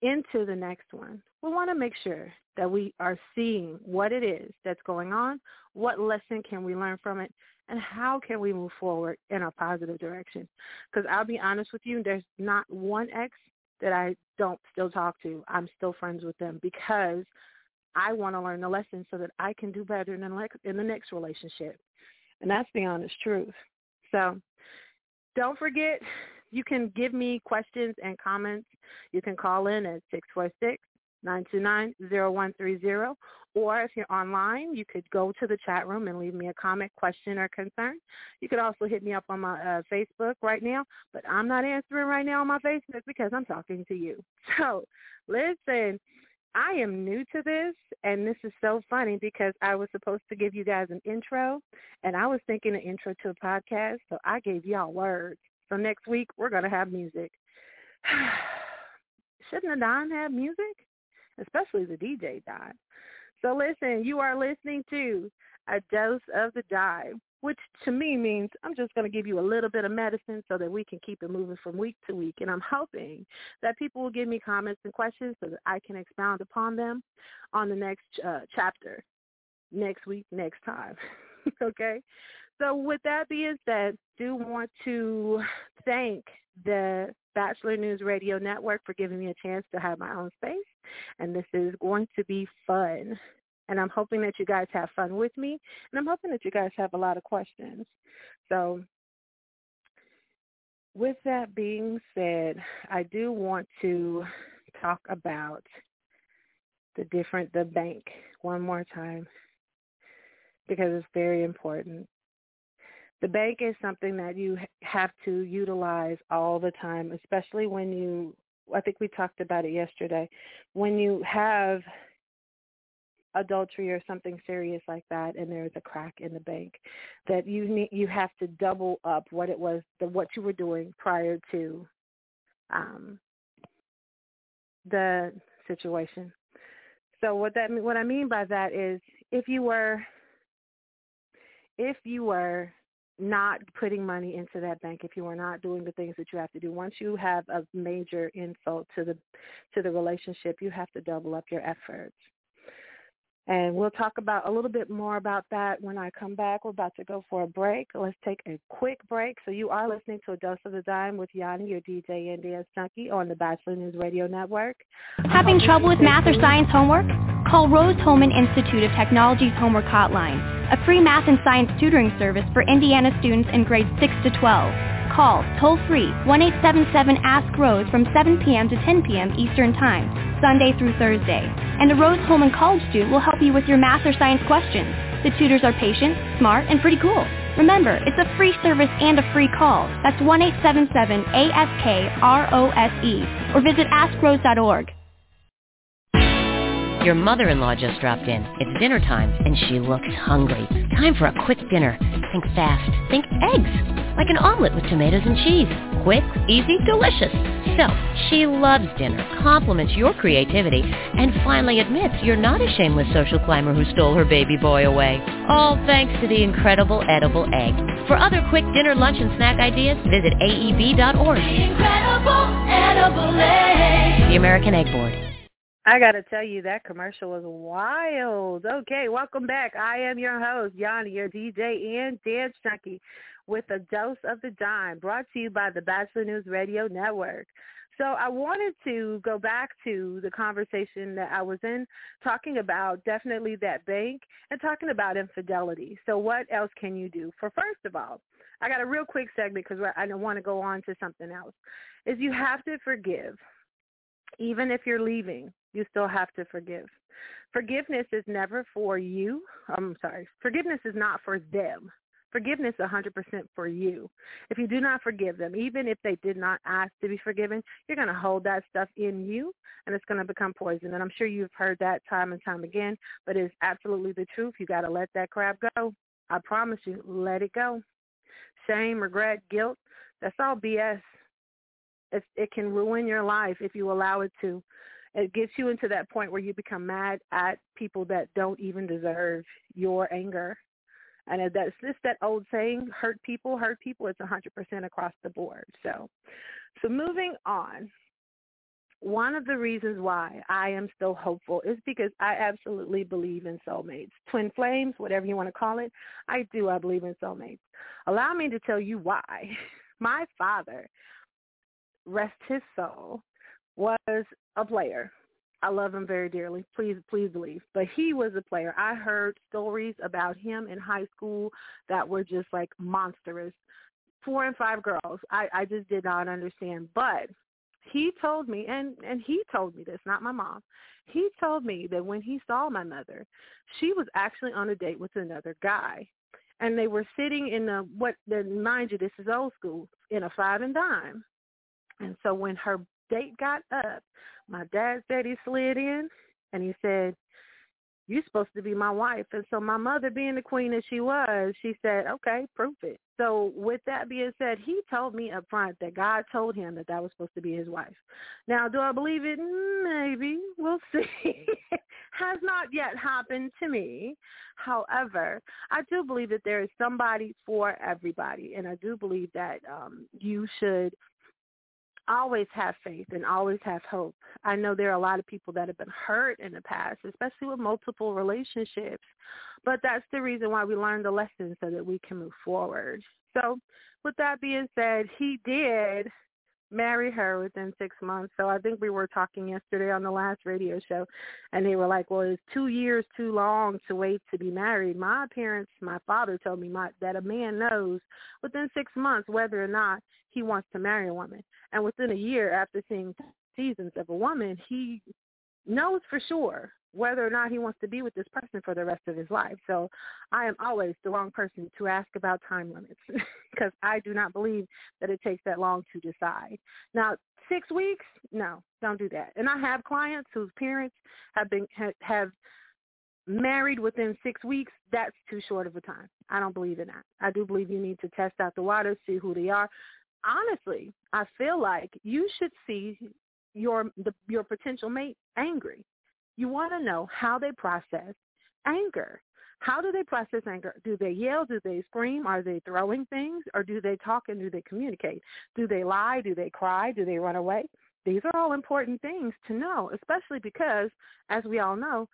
into the next one, we want to make sure that we are seeing what it is that's going on, what lesson can we learn from it, and how can we move forward in a positive direction? Because I'll be honest with you, there's not one ex that I don't still talk to. I'm still friends with them because I want to learn the lesson so that I can do better in the next, in the next relationship. And that's the honest truth. So don't forget, you can give me questions and comments. You can call in at 646 929-0130. Or if you're online, you could go to the chat room and leave me a comment, question, or concern. You could also hit me up on my uh, Facebook right now, but I'm not answering right now on my Facebook because I'm talking to you. So listen, I am new to this, and this is so funny because I was supposed to give you guys an intro, and I was thinking an intro to a podcast, so I gave y'all words. So next week, we're going to have music. Shouldn't a Don have music? especially the DJ Dime. So listen, you are listening to a dose of the dive, which to me means I'm just going to give you a little bit of medicine so that we can keep it moving from week to week. And I'm hoping that people will give me comments and questions so that I can expound upon them on the next uh, chapter, next week, next time. okay? So with that being said, do want to thank the Batchelor News Radio Network for giving me a chance to have my own space. And this is going to be fun. And I'm hoping that you guys have fun with me. And I'm hoping that you guys have a lot of questions. So with that being said, I do want to talk about the different, the bank one more time because it's very important the bank is something that you have to utilize all the time, especially when you, I think we talked about it yesterday, when you have adultery or something serious like that and there's a crack in the bank that you need you have to double up what it was the what you were doing prior to um the situation. So what that what i mean by that is if you were if you were not putting money into that bank if you are not doing the things that you have to do. Once you have a major insult to the to the relationship you have to double up your efforts And we'll talk about a little bit more about that when I come back. We're about to go for a break. Let's take a quick break. So you are listening to A Dose of the Dime with Yanni, your DJ and dance junkie on the Batchelor News Radio Network. Having trouble with math or science homework? Call Rose-Hulman Institute of Technology's Homework Hotline, a free math and science tutoring service for Indiana students in grades 6 to 12. Call toll free 1-877-ASK-ROSE from 7 p.m. to 10 p.m. Eastern Time, Sunday through Thursday. And a Rose-Hulman College student will help you with your math or science questions. The tutors are patient, smart, and pretty cool. Remember, it's a free service and a free call. That's 1-877-ASK-ROSE or visit askrose.org. Your mother-in-law just dropped in. It's dinner time, and she looks hungry. Time for a quick dinner. Think fast. Think eggs like an omelet with tomatoes and cheese. Quick, easy, delicious. So, she loves dinner, compliments your creativity, and finally admits you're not a shameless social climber who stole her baby boy away. All thanks to the incredible edible egg. For other quick dinner, lunch, and snack ideas, visit aeb.org. The incredible edible egg. The American Egg Board. I got to tell you, that commercial was wild. Okay, welcome back. I am your host, Yanni, your DJ and dance junkie with a dose of the dime brought to you by the Batchelor News Radio Network. So I wanted to go back to the conversation that I was in talking about definitely that bank and talking about infidelity. So what else can you do? For first of all, I got a real quick segment because I want to go on to something else, is you have to forgive. Even if you're leaving, you still have to forgive. Forgiveness is never for you. I'm sorry. Forgiveness is not for them. Forgiveness is 100% for you. If you do not forgive them, even if they did not ask to be forgiven, you're going to hold that stuff in you and it's going to become poison. And I'm sure you've heard that time and time again, but it's absolutely the truth. You got to let that crap go. I promise you, let it go. Shame, regret, guilt, that's all BS. It can ruin your life if you allow it to. It gets you into that point where you become mad at people that don't even deserve your anger and that's just that old saying, hurt people, hurt people. It's 100% across the board. So, so moving on. One of the reasons why I am still hopeful is because I absolutely believe in soulmates. Twin flames, whatever you want to call it. I do. I believe in soulmates. Allow me to tell you why. My father, rest his soul, was a player I love him very dearly. Please, please believe. But he was a player. I heard stories about him in high school that were just like monstrous. Four and five girls. I, I just did not understand. But he told me, and and he told me this, not my mom. He told me that when he saw my mother, she was actually on a date with another guy, and they were sitting in the what? The, mind you, this is old school in a five and dime. And so when her date got up, my dad said he slid in and he said, you're supposed to be my wife. And so my mother, being the queen that she was, she said, okay, prove it. So with that being said, he told me up front that God told him that that was supposed to be his wife. Now, do I believe it? Maybe. We'll see. Has not yet happened to me. However, I do believe that there is somebody for everybody. And I do believe that um, you should – always have faith and always have hope. I know there are a lot of people that have been hurt in the past, especially with multiple relationships. But that's the reason why we learn the lessons so that we can move forward. So with that being said, he did marry her within six months. So I think we were talking yesterday on the last radio show, and they were like, "Well, it's two years too long to wait to be married." My parents, my father told me my, that a man knows within six months whether or not he wants to marry a woman, and within a year after seeing seasons of a woman, he knows for sure whether or not he wants to be with this person for the rest of his life. So I am always the wrong person to ask about time limits because I do not believe that it takes that long to decide. Now, six weeks? No, don't do that. And I have clients whose parents have been have married within six weeks. That's too short of a time. I don't believe in that. I do believe you need to test out the waters, see who they are. Honestly, I feel like you should see your the, your potential mate angry you want to know how they process anger. How do they process anger? Do they yell? Do they scream? Are they throwing things? Or do they talk and do they communicate? Do they lie? Do they cry? Do they run away? These are all important things to know, especially because, as we all know,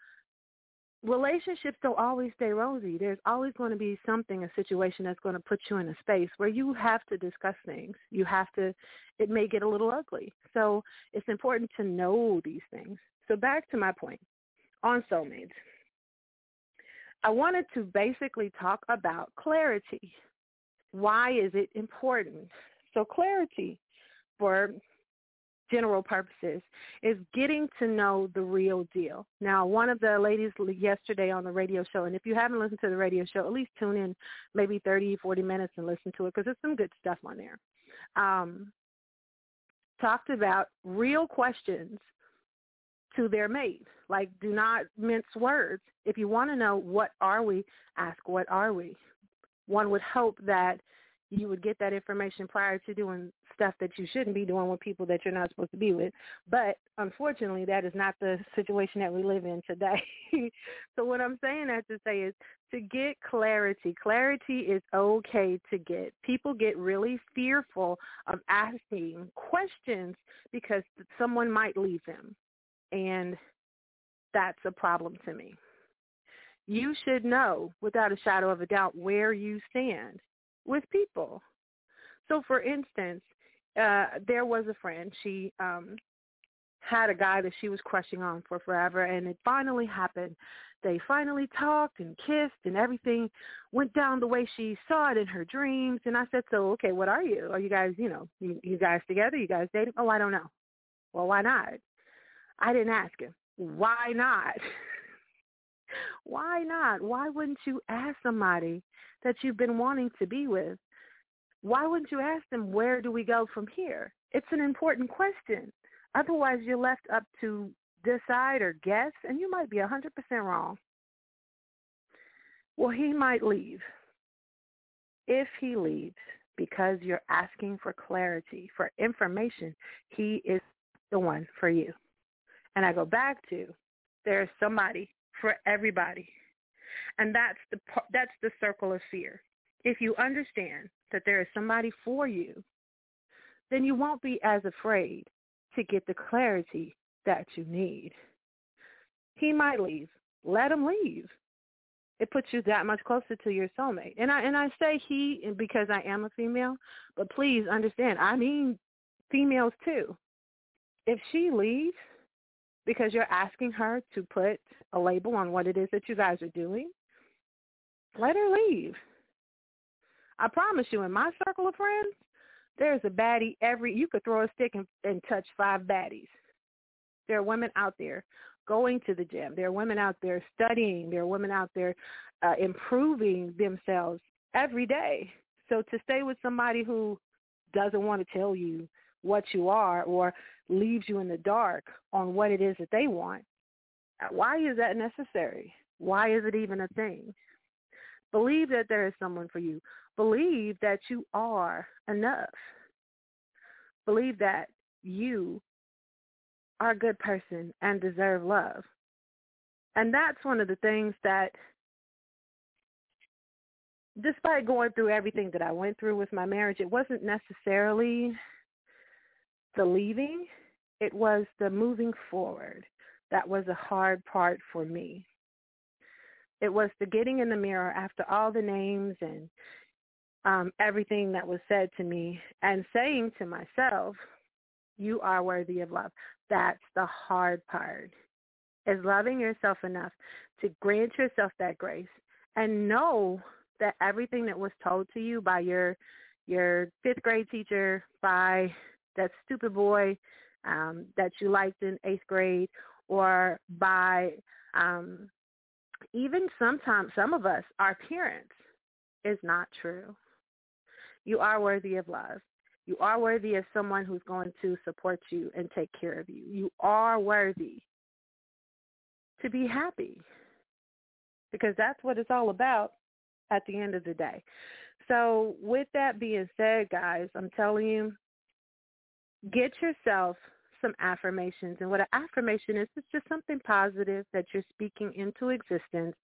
relationships don't always stay rosy. There's always going to be something, a situation that's going to put you in a space where you have to discuss things. You have to, it may get a little ugly. So it's important to know these things. So back to my point on soulmates. I wanted to basically talk about clarity. Why is it important? So clarity for general purposes is getting to know the real deal. Now, one of the ladies yesterday on the radio show, and if you haven't listened to the radio show, at least tune in maybe 30, 40 minutes and listen to it because there's some good stuff on there. Um, talked about real questions to their mate. Like, do not mince words. If you want to know what are we, ask what are we. One would hope that you would get that information prior to doing stuff that you shouldn't be doing with people that you're not supposed to be with. But unfortunately, that is not the situation that we live in today. so what I'm saying that to say is to get clarity. Clarity is okay to get. People get really fearful of asking questions because someone might leave them. And that's a problem to me. You should know without a shadow of a doubt where you stand with people. So for instance, uh, there was a friend. She um, had a guy that she was crushing on for forever, and it finally happened. They finally talked and kissed, and everything went down the way she saw it in her dreams. And I said, "So, okay, what are you? Are you guys, you know, you, you guys together? You guys dating? Oh, I don't know. Well, why not? I didn't ask him. Why not? why not? Why wouldn't you ask somebody that you've been wanting to be with? Why wouldn't you ask them, where do we go from here? It's an important question. Otherwise, you're left up to decide or guess, and you might be 100% wrong. Well, he might leave. If he leaves because you're asking for clarity, for information, he is the one for you. And I go back to there's somebody for everybody. And that's the that's the circle of fear. If you understand that there is somebody for you, then you won't be as afraid to get the clarity that you need. He might leave. Let him leave. It puts you that much closer to your soulmate. And I and I say he because I am a female, but please understand, I mean females too. If she leaves because you're asking her to put a label on what it is that you guys are doing, let her leave. I promise you, in my circle of friends, there's a baddie every. You could throw a stick and, and touch five baddies. There are women out there going to the gym. There are women out there studying. There are women out there uh, improving themselves every day. So to stay with somebody who doesn't want to tell you what you are or leaves you in the dark on what it is that they want, why is that necessary? Why is it even a thing? Believe that there is someone for you. Believe that you are enough. Believe that you are a good person and deserve love. And that's one of the things that despite going through everything that I went through with my marriage, it wasn't necessarily the leaving, it was the moving forward. That was a hard part for me. It was the getting in the mirror after all the names and um, everything that was said to me and saying to myself, you are worthy of love. That's the hard part, is loving yourself enough to grant yourself that grace and know that everything that was told to you by your your fifth grade teacher, by that stupid boy um, that you liked in eighth grade, or by um, even sometimes some of us, our parents, is not true. You are worthy of love. You are worthy of someone who's going to support you and take care of you. You are worthy to be happy because that's what it's all about at the end of the day. So with that being said, guys, I'm telling you, get yourself some affirmations. And what an affirmation is, it's just something positive that you're speaking into existence.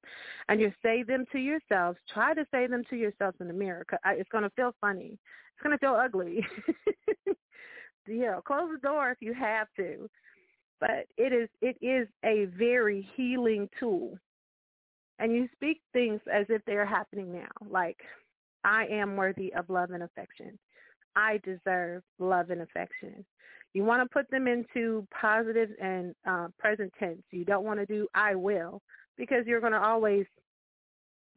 And you say them to yourselves. Try to say them to yourselves in the mirror. It's going to feel funny. It's going to feel ugly. yeah, close the door if you have to. But it is it is a very healing tool and you speak things as if they are happening now, like I am worthy of love and affection. I deserve love and affection. You want to put them into positive and uh, present tense. You don't want to do I will because you're going to always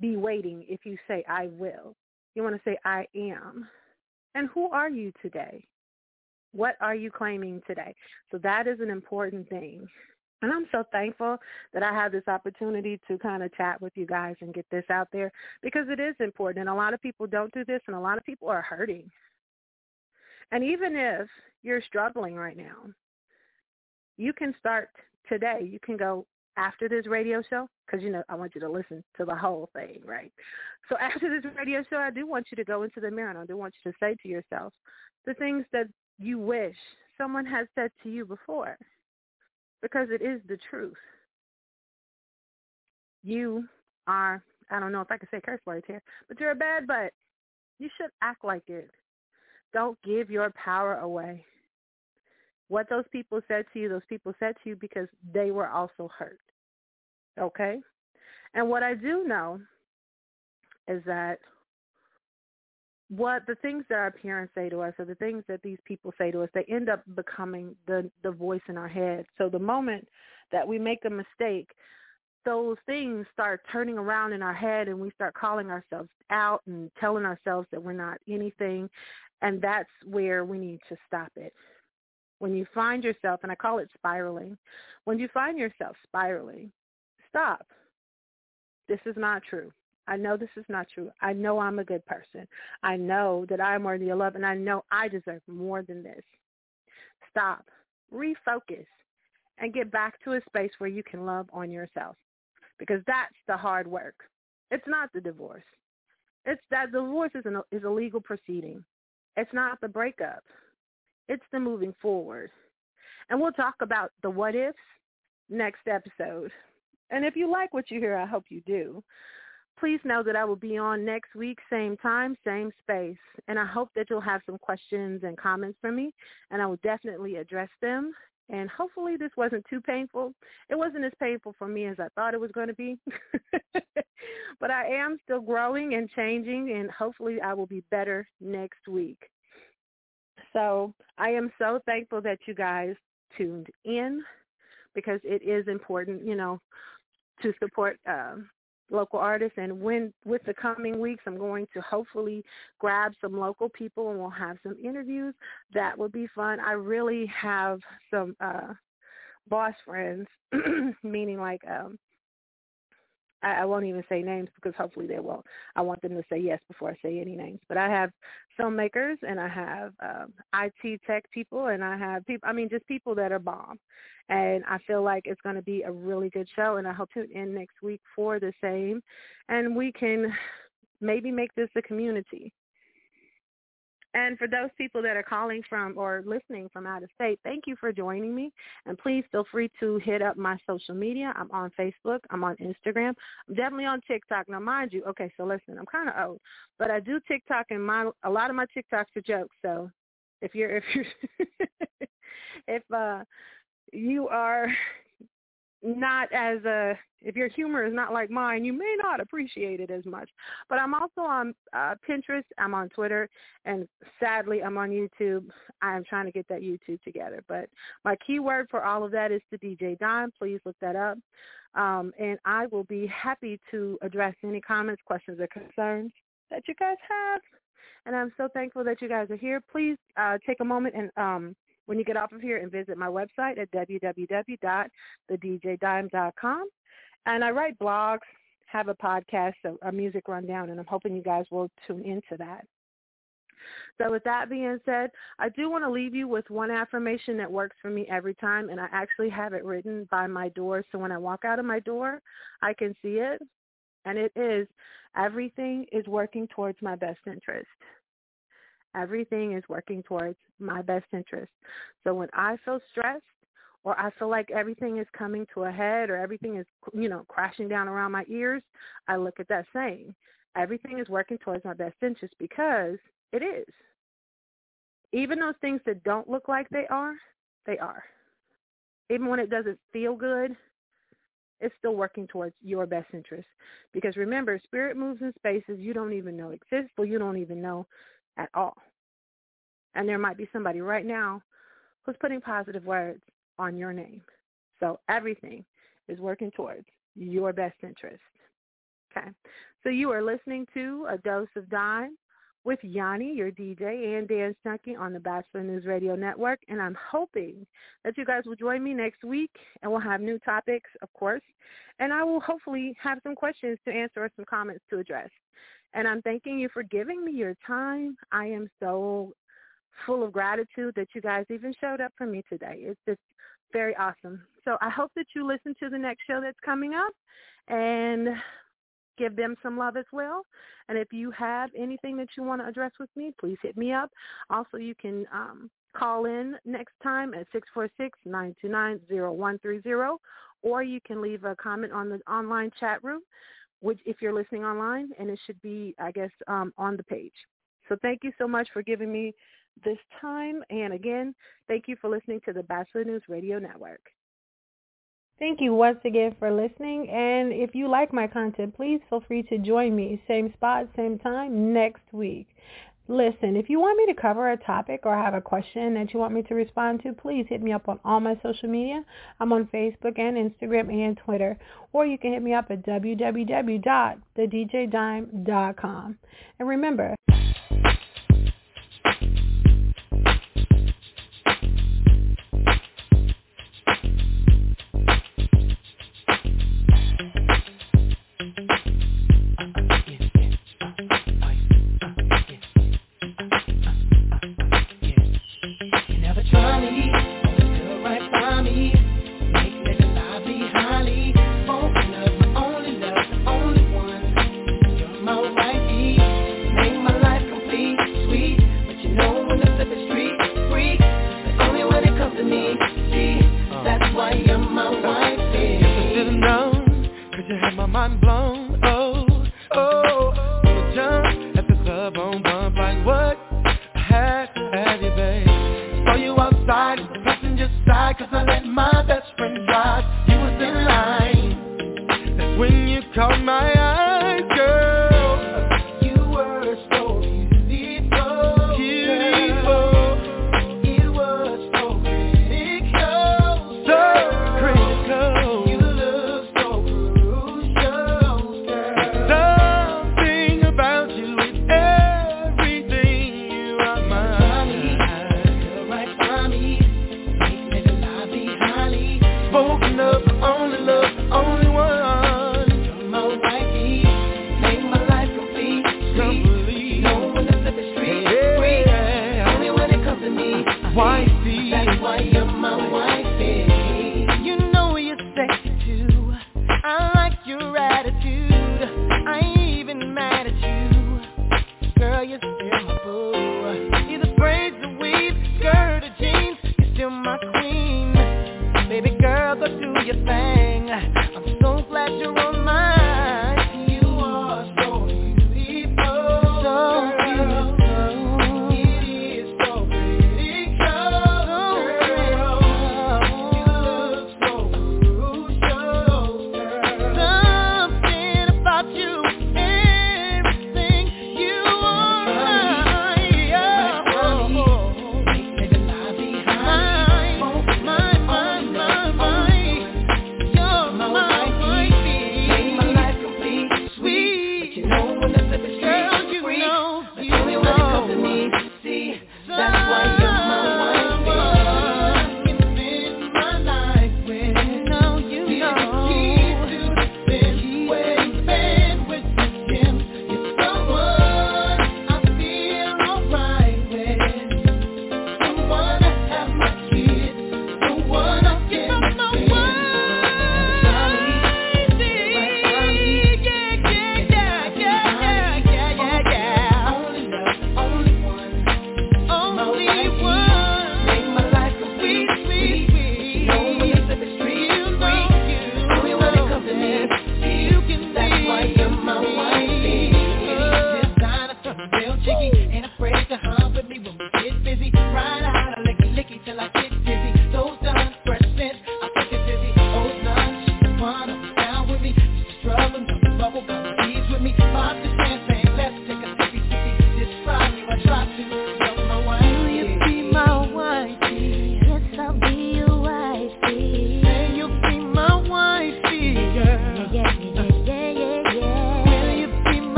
be waiting if you say I will. You want to say I am. And who are you today? What are you claiming today? So that is an important thing. And I'm so thankful that I have this opportunity to kind of chat with you guys and get this out there because it is important. And a lot of people don't do this and a lot of people are hurting. And even if you're struggling right now, you can start today. You can go after this radio show because, you know, I want you to listen to the whole thing, right? So after this radio show, I do want you to go into the mirror and I do want you to say to yourself the things that you wish someone had said to you before because it is the truth. You are, I don't know if I can say curse words here, but you're a bad butt. You should act like it. Don't give your power away. What those people said to you, those people said to you because they were also hurt. Okay? And what I do know is that what the things that our parents say to us or the things that these people say to us, they end up becoming the the voice in our head. So the moment that we make a mistake, those things start turning around in our head and we start calling ourselves out and telling ourselves that we're not anything and that's where we need to stop it. When you find yourself, and I call it spiraling, when you find yourself spiraling, stop. This is not true. I know this is not true. I know I'm a good person. I know that I'm worthy of love, and I know I deserve more than this. Stop. Refocus and get back to a space where you can love on yourself because that's the hard work. It's not the divorce. It's that divorce is, an, is a legal proceeding. It's not the breakup. It's the moving forward. And we'll talk about the what ifs next episode. And if you like what you hear, I hope you do. Please know that I will be on next week, same time, same space. And I hope that you'll have some questions and comments for me, and I will definitely address them. And hopefully this wasn't too painful. It wasn't as painful for me as I thought it was going to be. but I am still growing and changing, and hopefully I will be better next week. So I am so thankful that you guys tuned in because it is important, you know, to support um, local artists. And when with the coming weeks, I'm going to hopefully grab some local people and we'll have some interviews. That would be fun. I really have some uh, boss friends, meaning like um, I, I won't even say names because hopefully they won't. I want them to say yes before I say any names. But I have filmmakers and I have um, IT tech people and I have people. I mean, just people that are bomb. And I feel like it's going to be a really good show. And I hope to in next week for the same. And we can maybe make this a community. And for those people that are calling from or listening from out of state, thank you for joining me. And please feel free to hit up my social media. I'm on Facebook. I'm on Instagram. I'm definitely on TikTok. Now, mind you, okay, so listen, I'm kind of old, but I do TikTok, and my a lot of my TikToks are jokes. So if you're if you're if uh you are not as a if your humor is not like mine, you may not appreciate it as much. But I'm also on uh, Pinterest, I'm on Twitter, and sadly I'm on YouTube. I'm trying to get that YouTube together. But my keyword for all of that is the DJ Dime. Please look that up. Um, and I will be happy to address any comments, questions, or concerns that you guys have. And I'm so thankful that you guys are here. Please uh, take a moment and um, when you get off of here and visit my website at www.thedjdime.com. And I write blogs, have a podcast, a, a music rundown, and I'm hoping you guys will tune into that. So with that being said, I do want to leave you with one affirmation that works for me every time, and I actually have it written by my door. So when I walk out of my door, I can see it, and it is, everything is working towards my best interest. Everything is working towards my best interest. So when I feel stressed or I feel like everything is coming to a head or everything is, you know, crashing down around my ears, I look at that saying, everything is working towards my best interest because it is. Even those things that don't look like they are, they are. Even when it doesn't feel good, it's still working towards your best interest. Because remember, spirit moves in spaces you don't even know exist or you don't even know at all. And there might be somebody right now who's putting positive words on your name. So everything is working towards your best interest. Okay. So you are listening to A Dose of Dime with Yanni, your DJ, and dance junkie on the Batchelor News Radio Network. And I'm hoping that you guys will join me next week and we'll have new topics, of course. And I will hopefully have some questions to answer or some comments to address. And I'm thanking you for giving me your time. I am so full of gratitude that you guys even showed up for me today. It's just very awesome. So I hope that you listen to the next show that's coming up and give them some love as well. And if you have anything that you want to address with me, please hit me up. Also, you can um, call in next time at 646-929-0130, or you can leave a comment on the online chat room, which if you're listening online, and it should be, I guess, um, on the page. So thank you so much for giving me this time. And again, thank you for listening to the Batchelor News Radio Network. Thank you once again for listening. And if you like my content, please feel free to join me, same spot, same time, next week. Listen, if you want me to cover a topic or have a question that you want me to respond to, please hit me up on all my social media. I'm on Facebook and Instagram and Twitter. Or you can hit me up at www.thedjdime.com. And remember,